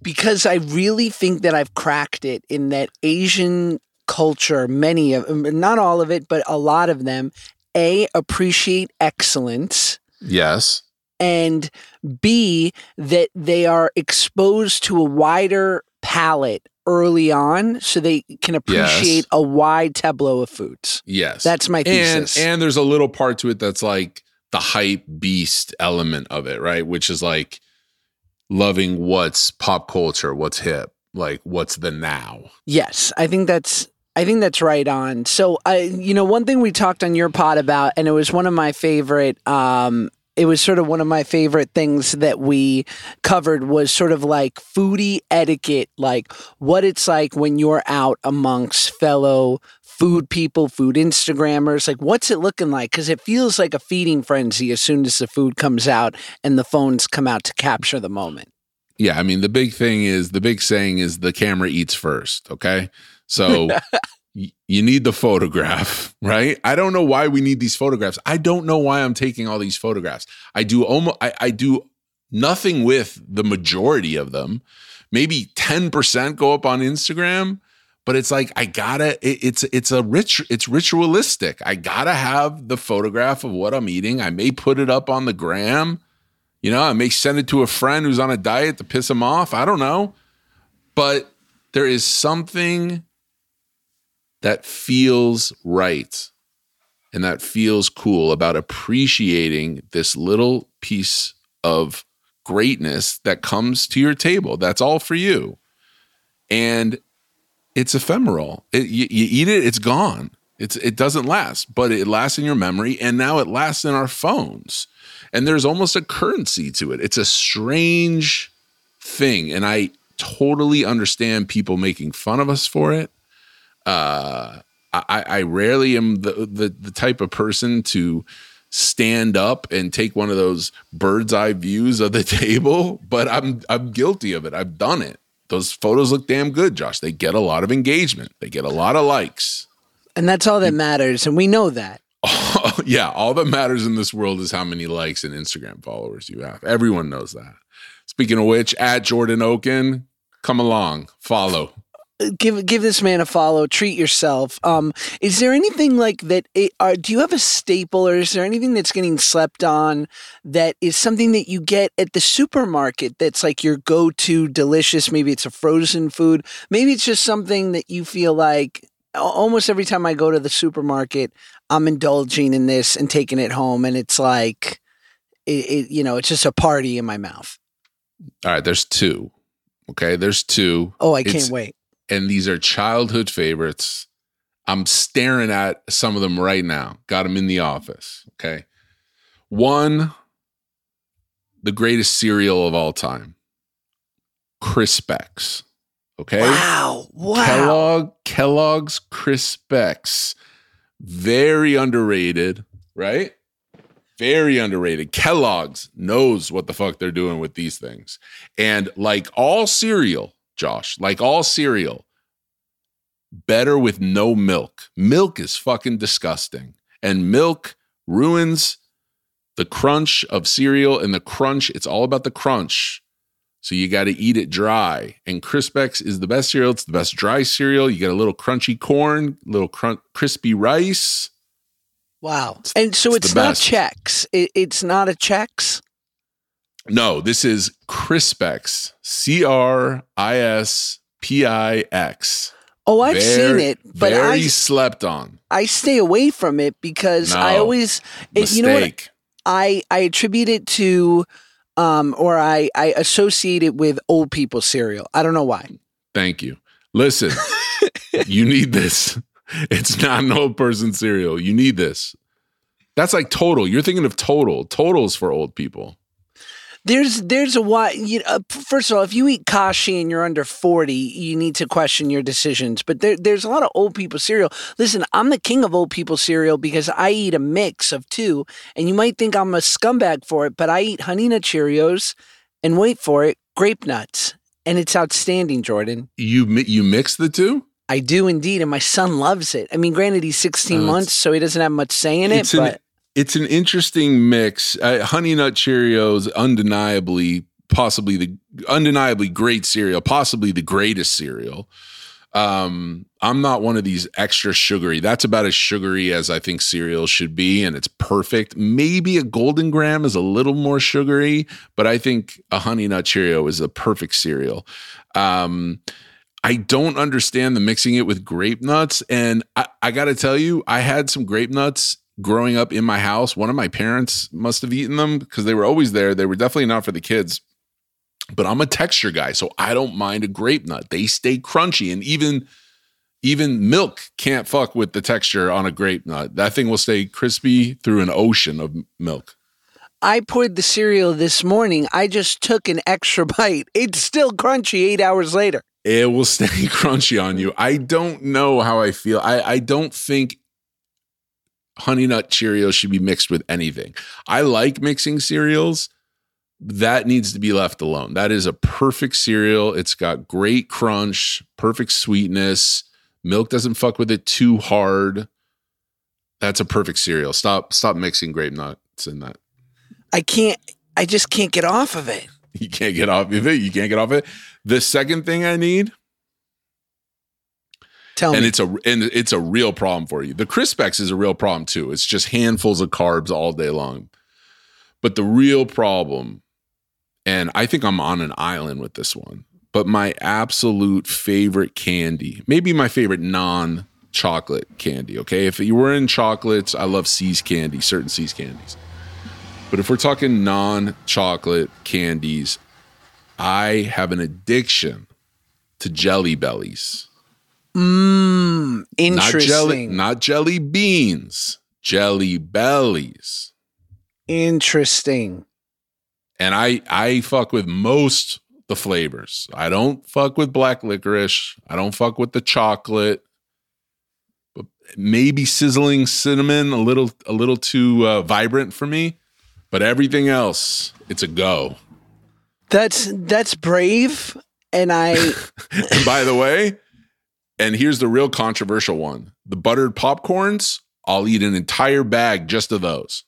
Because I really think that I've cracked it in that Asian culture, many of, not all of it, but a lot of them, a appreciate excellence. Yes and B, that they are exposed to a wider palette early on so they can appreciate yes. a wide tableau of foods. Yes. That's my thesis. And, and there's a little part to it that's like the hype beast element of it, right? Which is like loving what's pop culture, what's hip, like what's the now. Yes. I think that's I think that's right on. So, I, you know, one thing we talked on your pod about, and it was one of my favorite um, it was sort of one of my favorite things that we covered was sort of like foodie etiquette, like what it's like when you're out amongst fellow food people, food Instagrammers. Like, what's it looking like? Because it feels like a feeding frenzy as soon as the food comes out and the phones come out to capture the moment. Yeah. I mean, the big thing is the big saying is the camera eats first. Okay. So you need the photograph, right? I don't know why we need these photographs. I don't know why I'm taking all these photographs. I do almost I, I do nothing with the majority of them. Maybe 10% go up on Instagram, but it's like I gotta it, it's it's a rich it's ritualistic. I gotta have the photograph of what I'm eating. I may put it up on the gram. You know, I may send it to a friend who's on a diet to piss him off. I don't know. But there is something that feels right and that feels cool about appreciating this little piece of greatness that comes to your table. That's all for you. And it's ephemeral. It, you, you eat it, it's gone. It's it doesn't last, but it lasts in your memory, and now it lasts in our phones. And there's almost a currency to it. It's a strange thing, and I totally understand people making fun of us for it. Uh, I, I rarely am the, the the type of person to stand up and take one of those bird's eye views of the table, but I'm I'm guilty of it. I've done it. Those photos look damn good, Josh. They get a lot of engagement. They get a lot of likes. And that's all that matters. And we know that. yeah, all that matters in this world is how many likes and Instagram followers you have. Everyone knows that. Speaking of which, at Jordan Okun, come along, follow. Give give this man a follow. Treat yourself. Um, is there anything like that? It, are, do you have a staple, or is there anything that's getting slept on that is something that you get at the supermarket that's like your go to delicious? Maybe it's a frozen food. Maybe it's just something that you feel like almost every time I go to the supermarket, I'm indulging in this and taking it home, and it's like, it, it, you know, it's just a party in my mouth. All right, there's two. Okay, there's two. Oh, I can't wait. And these are childhood favorites. I'm staring at some of them right now. Got them in the office. Okay. One, the greatest cereal of all time, Crispix. Okay. Wow. Wow. Kellogg, Kellogg's Crispix. Very underrated, right? Very underrated. Kellogg's knows what the fuck they're doing with these things. And like all cereal, Josh, like all cereal, better with no milk. Milk is fucking disgusting. And milk ruins the crunch of cereal and the crunch. It's all about the crunch so you got to eat it dry. And Crispix is the best cereal. It's the best dry cereal. You get a little crunchy corn, little crun- crispy rice. Wow. It's, and so it's, it's not Chex. It, it's not a Chex. No, this is Crispix. C R I S P I X. Oh, I've very, seen it, but very I slept on. I stay away from it because no, I always, it, you know what? I I attribute it to um, or I, I associate it with old people cereal. I don't know why. Thank you. Listen, you need this. It's not an old person cereal. You need this. That's like total. You're thinking of total. Totals for old people. There's there's a why. You know, uh, first of all, if you eat kashi and you're under forty, you need to question your decisions. But there, there's a lot of old people cereal. Listen, I'm the king of old people cereal because I eat a mix of two, and you might think I'm a scumbag for it, but I eat Honey Nut Cheerios and wait for it, grape nuts, and it's outstanding, Jordan. You you mix the two. I do indeed, and my son loves it. I mean, granted, he's 16 uh, months, so he doesn't have much say in it, but it's an interesting mix. Uh, Honey Nut Cheerios, undeniably, possibly the undeniably great cereal, possibly the greatest cereal. Um, I'm not one of these extra sugary. That's about as sugary as I think cereal should be, and it's perfect. Maybe a Golden Graham is a little more sugary, but I think a Honey Nut Cheerio is a perfect cereal. Um, I don't understand the mixing it with grape nuts. And I, I got to tell you, I had some grape nuts growing up in my house, one of my parents must have eaten them because they were always there. They were definitely not for the kids. But I'm a texture guy, so I don't mind a grape nut. They stay crunchy, and even even milk can't fuck with the texture on a grape nut. That thing will stay crispy through an ocean of milk. I poured the cereal this morning. I just took an extra bite. It's still crunchy eight hours later. It will stay crunchy on you. I don't know how I feel. I, I don't think honey nut Cheerios should be mixed with anything. I like mixing cereals. That needs to be left alone. That is a perfect cereal. It's got great crunch, perfect sweetness. Milk doesn't fuck with it too hard. That's a perfect cereal. Stop stop mixing grape nuts in that. I can't I just can't get off of it. You can't get off of it. You can't get off of it. The second thing I need Tell and me. it's a and it's a real problem for you. The Crispix is a real problem too. It's just handfuls of carbs all day long. But the real problem, and I think I'm on an island with this one, but my absolute favorite candy, maybe my favorite non chocolate candy. Okay. If you were in chocolates, I love See's candy, certain See's candies. But if we're talking non-chocolate candies, I have an addiction to jelly bellies. Mmm, interesting. Not jelly, not jelly beans, jelly bellies. Interesting. And I I fuck with most the flavors. I don't fuck with black licorice. I don't fuck with the chocolate. But maybe sizzling cinnamon a little a little too uh, vibrant for me. But everything else, it's a go. That's that's brave. And I and by the way, and here's the real controversial one: the buttered popcorns. I'll eat an entire bag just of those.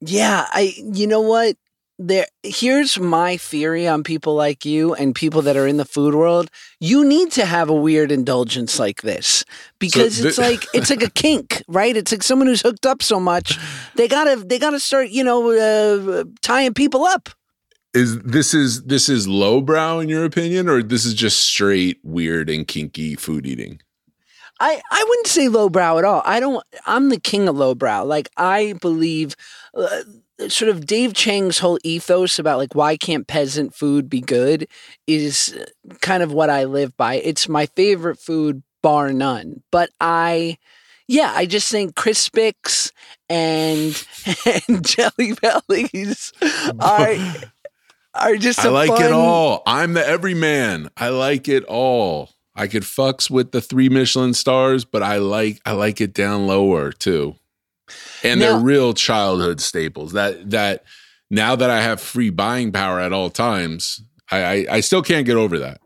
Yeah, I. You know what? There. Here's my theory on people like you and people that are in the food world. You need to have a weird indulgence like this because So it's like it's like a kink, right? It's like someone who's hooked up so much they gotta they gotta start you know uh, tying people up. Is this is this is lowbrow in your opinion, or this is just straight weird and kinky food eating? I, I wouldn't say lowbrow at all. I don't. I'm the king of lowbrow. Like I believe, uh, sort of Dave Chang's whole ethos about like why can't peasant food be good is kind of what I live by. It's my favorite food, bar none. But I, yeah, I just think Crispix and and Jelly Bellies are are just. I like it all. I'm the everyman. I like it all. I could fucks with the three Michelin stars, but I like I like it down lower too. And Now- they're real childhood staples. That that now that I have free buying power at all times, I I, I still can't get over that.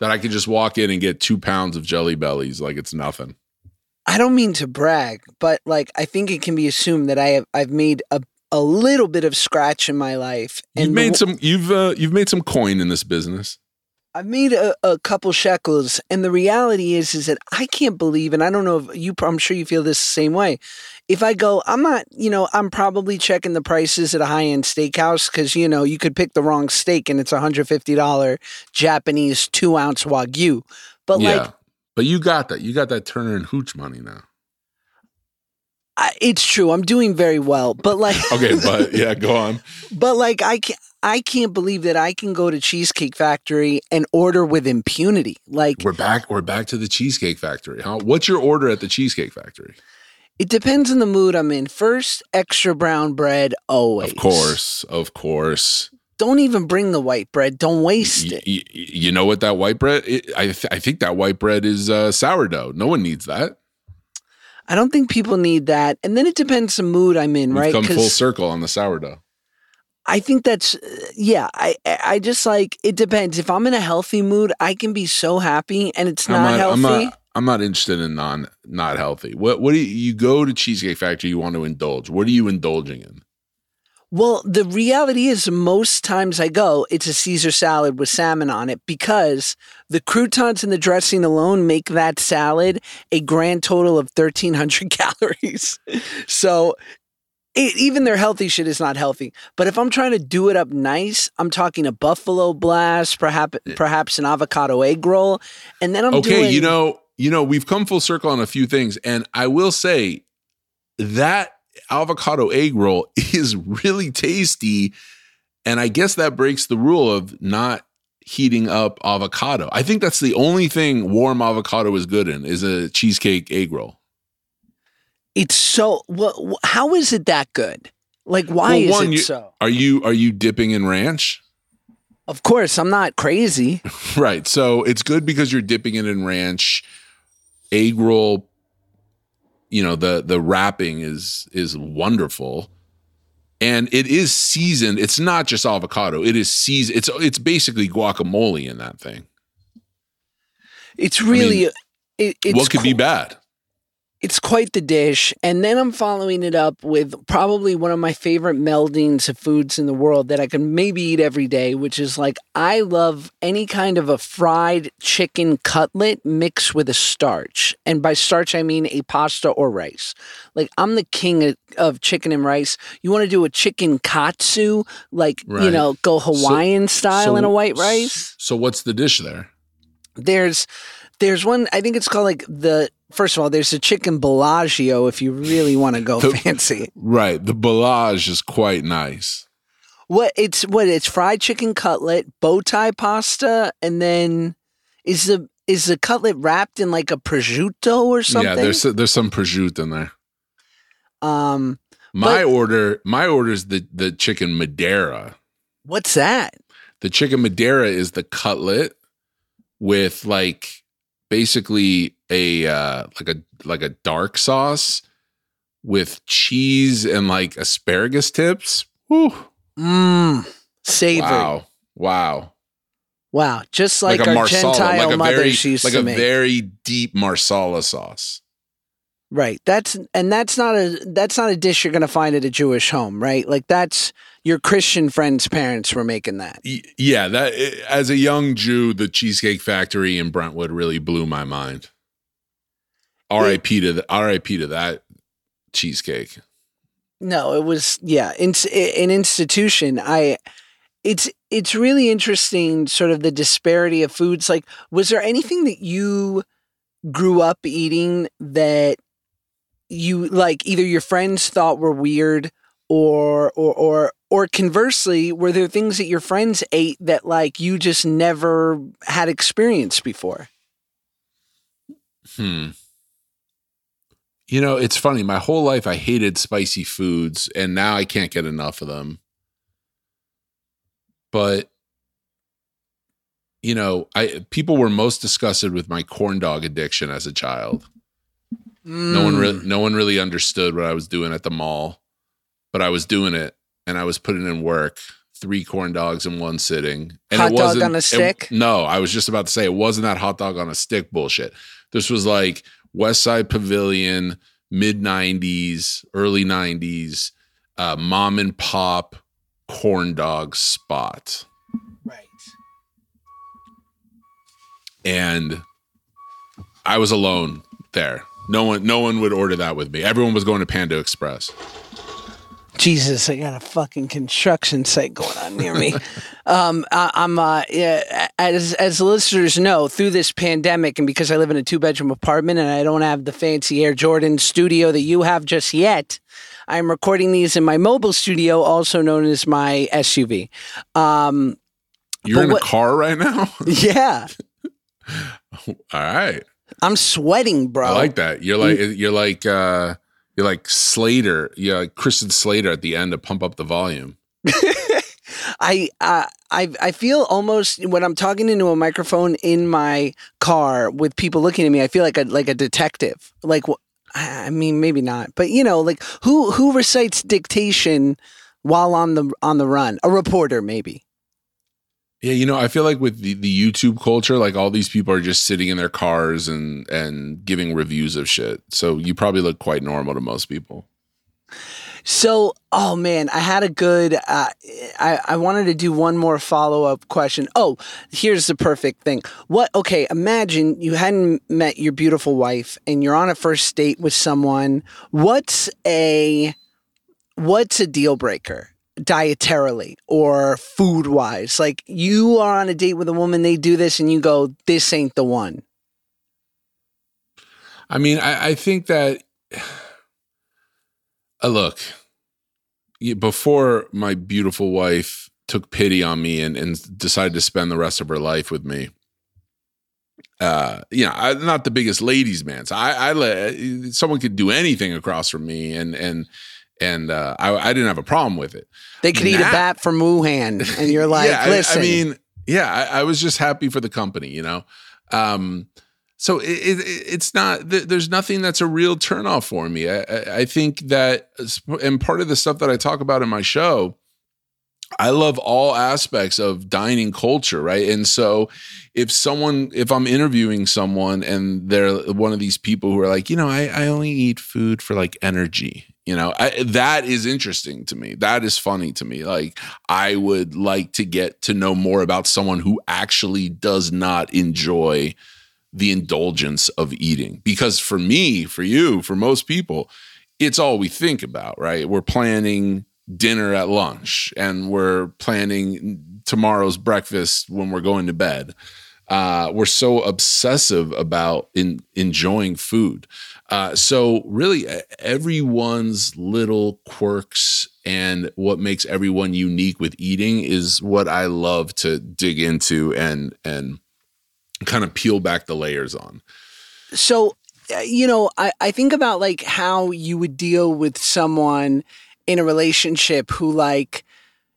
That I could just walk in and get two pounds of jelly bellies like it's nothing. I don't mean to brag, but like I think it can be assumed that I have I've made a a little bit of scratch in my life. And You've made w- some you've uh, you've made some coin in this business. I've made a, a couple shekels, and the reality is is that I can't believe, and I don't know if you. I'm sure you feel this the same way. If I go, I'm not. You know, I'm probably checking the prices at a high end steakhouse because you know you could pick the wrong steak and it's a hundred fifty dollar Japanese two ounce wagyu. But yeah. like, but you got that. You got that Turner and Hooch money now. I, it's true. I'm doing very well. But like, Okay, but yeah, go on. But like I can't. I can't believe that I can go to Cheesecake Factory and order with impunity. Like We're back. We're back to the Cheesecake Factory. Huh? What's your order at the Cheesecake Factory? it depends on the mood I'm in. First, extra brown bread always. Of course, of course. Don't even bring the white bread. Don't waste Y- it. y- you know what that white bread? It, I th- I think that white bread is uh, sourdough. No one needs that. I don't think people need that. And then it depends the mood I'm in, We've right? come full circle on the sourdough. I think that's yeah. I I just like it depends. If I'm in a healthy mood, I can be so happy, and it's not, I'm healthy. I'm not. I'm not interested in non not healthy. What what do you, you go to Cheesecake Factory? You want to indulge? What are you indulging in? Well, the reality is, most times I go, it's a Caesar salad with salmon on it because the croutons and the dressing alone make that salad a grand total of 1,300 calories. So it, even their healthy shit is not healthy. But if I'm trying to do it up nice, I'm talking a buffalo blast, perhaps perhaps an avocado egg roll, and then I'm okay, doing. you know, you know, we've come full circle on a few things, and I will say that avocado egg roll is really tasty, and I guess that breaks the rule of not heating up avocado. I think that's the only thing warm avocado is good in is a cheesecake egg roll. it's so. Well, how is it that good? Like, why Well, is it you- so? Are you are you dipping in ranch? Of course, I'm not crazy. Right. So it's good because you're dipping it in ranch. Egg roll, you know, the the wrapping is is wonderful. And it is seasoned. It's not just avocado. It is seasoned. It's it's basically guacamole in that thing. It's really it, it's what could be bad? It's quite the dish, and then I'm following it up with probably one of my favorite meldings of foods in the world that I can maybe eat every day, which is like I love any kind of a fried chicken cutlet mixed with a starch, and by starch I mean a pasta or rice. Like I'm the king of, of chicken and rice. You want to do a chicken katsu, like you know, go Hawaiian style in a white rice. So what's the dish there? there's There's one. I think it's called like the. First of all, there's a chicken Bellagio if you really want to go The- fancy. Right. The Bellage is quite nice. What it's what it's fried chicken cutlet, bow tie pasta, and then is the is the cutlet wrapped in like a prosciutto or something? Yeah, there's there's some prosciutto in there. um. My But- order, my order is the the chicken Madeira. What's that? The chicken Madeira is the cutlet with like basically a uh, like a like a dark sauce with cheese and like asparagus tips. Whew. Mmm. Savory. Wow. Wow. Wow. Just like, our marsala, Gentile like a mothers very used like to a make. very deep marsala sauce. Right. That's and that's not a that's not a dish you're going to find at a Jewish home, right? Like that's your Christian friends' parents were making that. Yeah, that eh, as a young Jew, the Cheesecake Factory in Brentwood really blew my mind. R.I.P. to the R.I.P. to that cheesecake. No, it was yeah, in, an institution. I it's it's really interesting sort of the disparity of foods. Like was there anything that you grew up eating that you like either your friends thought were weird or or or or conversely were there things that your friends ate that like you just never had experienced before? Hmm. You know, it's funny. My whole life, I hated spicy foods, and now I can't get enough of them. But you know, I people were most disgusted with my corn dog addiction as a child. No one Mm. really, no one really understood what I was doing at the mall, but I was doing it, and I was putting in work. Three corn dogs in one sitting, and Hot it dog wasn't on a it- stick? no, I was just about to say it wasn't that hot dog on a stick bullshit. This was like West Side Pavilion, mid '90s, early '90s, uh, mom and pop corn dog spot, Right. and I was alone there. No one, no one would order that with me. Everyone was going to Panda Express. Jesus, I got a fucking construction site going on near me. um, I, I'm, uh, yeah, as as listeners know, through this pandemic, and because I live in a two bedroom apartment and I don't have the fancy Air Jordan studio that you have just yet, I'm recording these in my mobile studio, also known as my SUV. Um, You're in what- a car right now. yeah, All right, I'm sweating, bro. I like that. You're like you're like uh, you're like Slater. Yeah, like Christian Slater at the end to pump up the volume. I uh, I I feel almost when I'm talking into a microphone in my car with people looking at me, I feel like a like a detective. Like I mean, maybe not, but you know, like who who recites dictation while on the on the run? A reporter, maybe. Yeah, you know, I feel like with the, the YouTube culture, like all these people are just sitting in their cars and and giving reviews of shit. So you probably look quite normal to most people. So, oh man, I had a good. Uh, I I wanted to do one more follow up question. Oh, here's the perfect thing. What? Okay, imagine you hadn't met your beautiful wife and you're on a first date with someone. What's a what's a deal breaker? Dietarily or food wise like you are on a date with a woman they do this and you go this ain't the one I mean, I, I think that uh, look before my beautiful wife took pity on me and, and decided to spend the rest of her life with me. Uh, you know, I'm not the biggest ladies' man. So I, I let someone could do anything across from me, and and and uh, I, I didn't have a problem with it. they could eat a bat from wuhan and you're like yeah, I- listen I, mean, yeah, I, I was just happy for the company, you know. Um, so it, it, it's not. th- There's nothing that's a real turnoff for me. I, I, I think that, and part of the stuff that I talk about in my show, I love all aspects of dining culture, right? And so, if someone, if I'm interviewing someone and they're one of these people who are like, you know, I, I only eat food for like energy, you know, I, that is interesting to me. That is funny to me. Like, I would like to get to know more about someone who actually does not enjoy the indulgence of eating. Because for me, for you, for most people, it's all we think about, right? We're planning dinner at lunch and we're planning tomorrow's breakfast when we're going to bed. uh, we're so obsessive about in enjoying food. Uh, so really, everyone's little quirks and what makes everyone unique with eating is what I love to dig into and and kind of peel back the layers on. So, uh, you know, I, I think about like how you would deal with someone in a relationship who like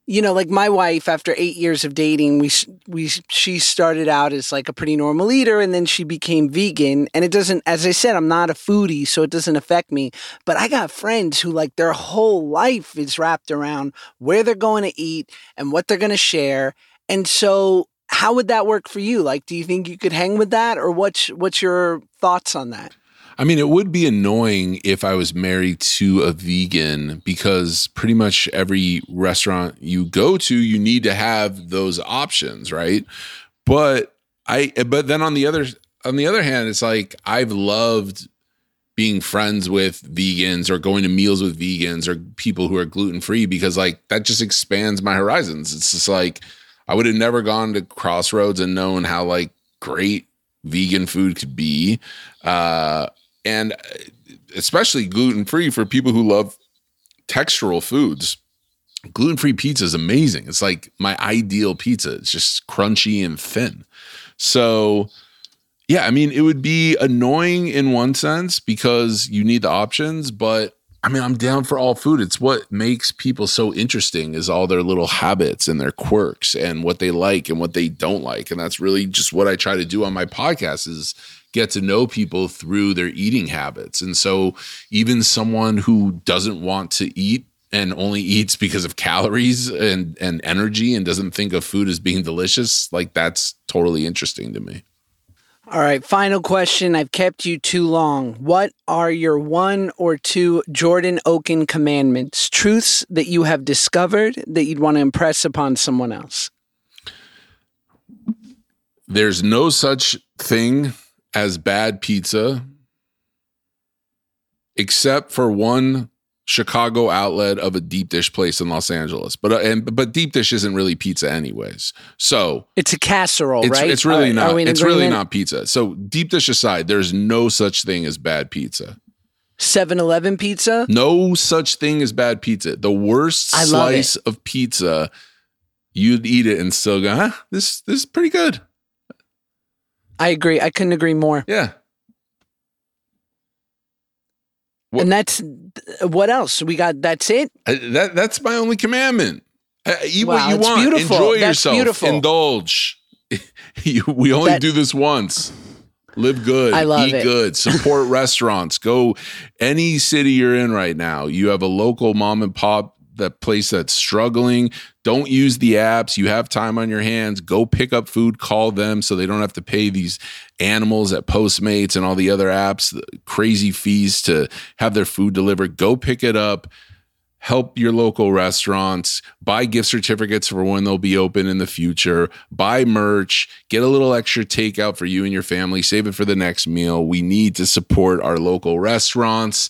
you know, like my wife, after eight years of dating, we we she started out as like a pretty normal eater, and then she became vegan. And it doesn't, as I said, I'm not a foodie, so it doesn't affect me. But I got friends who like their whole life is wrapped around where they're going to eat and what they're going to share. And so, how would that work for you? Like, do you think you could hang with that, or what's what's your thoughts on that? I mean, it would be annoying if I was married to a vegan because pretty much every restaurant you go to, you need to have those options, right? But I, but then on the other, on the other hand, it's like I've loved being friends with vegans or going to meals with vegans or people who are gluten free because like that just expands my horizons. It's just like I would have never gone to Crossroads and known how like great vegan food could be. Uh, and uh, especially gluten free for people who love textural foods. Gluten free pizza is amazing. It's like my ideal pizza. It's just crunchy and thin. So, yeah, I mean, it would be annoying in one sense because you need the options, but I mean, I'm down for all food. It's what makes people so interesting is all their little habits and their quirks and what they like and what they don't like. And that's really just what I try to do on my podcast is get to know people through their eating habits. And so even someone who doesn't want to eat and only eats because of calories and and energy and doesn't think of food as being delicious, like that's totally interesting to me. All right, final question. I've kept you too long. What are your one or two Jordan Okun commandments, truths that you have discovered that you'd want to impress upon someone else? There's no such thing as bad pizza, except for one Chicago outlet of a deep dish place in Los Angeles. But uh, and but deep dish isn't really pizza anyways. So it's a casserole, it's, right? It's really are, not. Are it's really not pizza. So deep dish aside, there's no such thing as bad pizza. 7-Eleven pizza? No such thing as bad pizza. The worst I slice of pizza, you'd eat it and still go, huh? This this is pretty good. I agree. I couldn't agree more. Yeah. What, and that's what else we got. That's it. Uh, that that's my only commandment. Uh, eat wow, what you want. Beautiful. Enjoy that's yourself. Beautiful. Indulge. we only that, do this once. Live good. I love eat it. good. Support restaurants. Go any city you're in right now. You have a local mom and pop that place that's struggling, don't use the apps. You have time on your hands. Go pick up food, call them so they don't have to pay these animals at Postmates and all the other apps, crazy fees to have their food delivered. Go pick it up. Help your local restaurants, buy gift certificates for when they'll be open in the future, buy merch, get a little extra takeout for you and your family, save it for the next meal. We need to support our local restaurants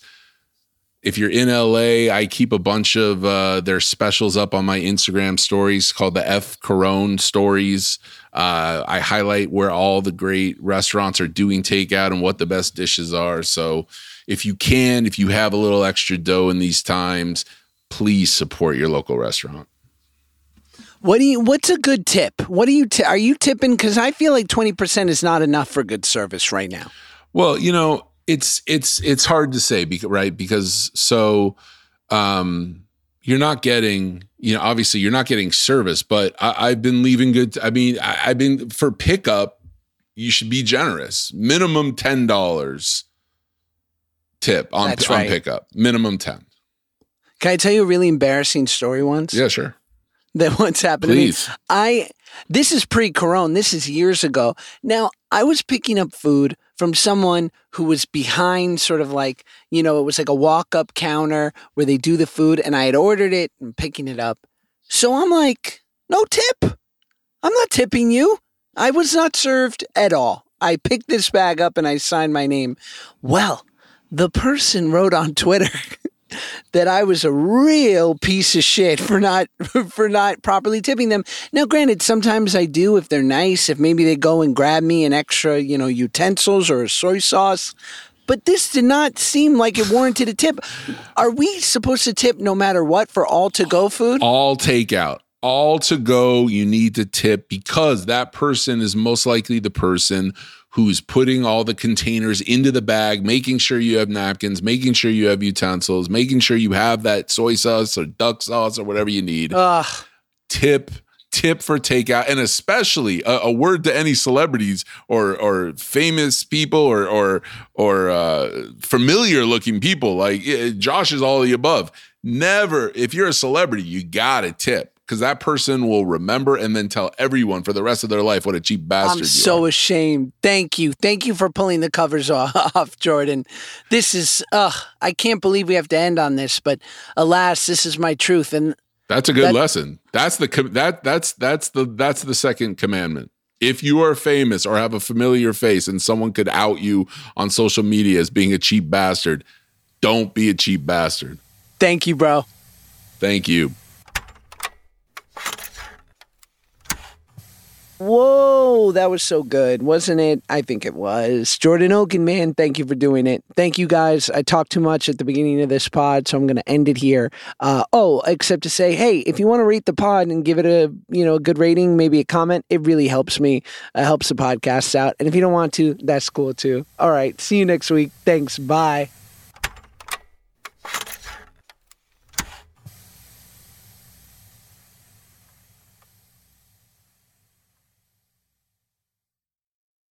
if you're in LA, I keep a bunch of uh, their specials up on my Instagram stories called the F Corona stories. Uh, I highlight where all the great restaurants are doing takeout and what the best dishes are. So if you can, if you have a little extra dough in these times, please support your local restaurant. What do you? What's a good tip? What are you? T- are you tipping? Because I feel like twenty percent is not enough for good service right now. Well, you know, it's it's it's hard to say because right? Because so um you're not getting you know obviously you're not getting service but I, have been leaving good i mean I, have been for pickup you should be generous. Minimum ten dollars tip on, That's on right. pickup. Minimum 10 can i tell you a really embarrassing story once? Yeah sure. That once happened Please. to me. I this is pre-corona this is years ago now i was picking up food from someone who was behind sort of like, you know, it was like a walk up counter where they do the food and I had ordered it and picking it up. So I'm like, no tip. I'm not tipping you. I was not served at all. I picked this bag up and I signed my name. Well, the person wrote on Twitter that I was a real piece of shit for not for not properly tipping them. Now, granted, sometimes I do if they're nice, if maybe they go and grab me an extra, you know, utensils or a soy sauce. But this did not seem like it warranted a tip. Are we supposed to tip no matter what for all to go food? All takeout all to go, you need to tip because that person is most likely the person who's putting all the containers into the bag, making sure you have napkins, making sure you have utensils, making sure you have that soy sauce or duck sauce or whatever you need. Ugh. Tip tip for takeout and especially a, a, word to any celebrities or or famous people or or or uh, familiar looking people like uh, Josh is all the above never if you're a celebrity you got to tip because that person will remember and then tell everyone for the rest of their life what a cheap bastard I'm so are. ashamed. Thank you. Thank you for pulling the covers off, Jordan. This is, ugh, I can't believe we have to end on this, but alas, this is my truth. And that's a good that, lesson. That's the, that, that's, that's the, that's the second commandment. If you are famous or have a familiar face and someone could out you on social media as being a cheap bastard, don't be a cheap bastard. Thank you, bro. Thank you. Whoa, that was so good, wasn't it? I think it was. Jordan Okun, man, thank you for doing it. Thank you guys. I talked too much at the beginning of this pod, so I'm going to end it here. Uh, oh, except to say, hey, if you want to rate the pod and give it a you know a good rating, maybe a comment, it really helps me. It helps the podcast out. And if you don't want to, that's cool too. All right, see you next week. Thanks. Bye.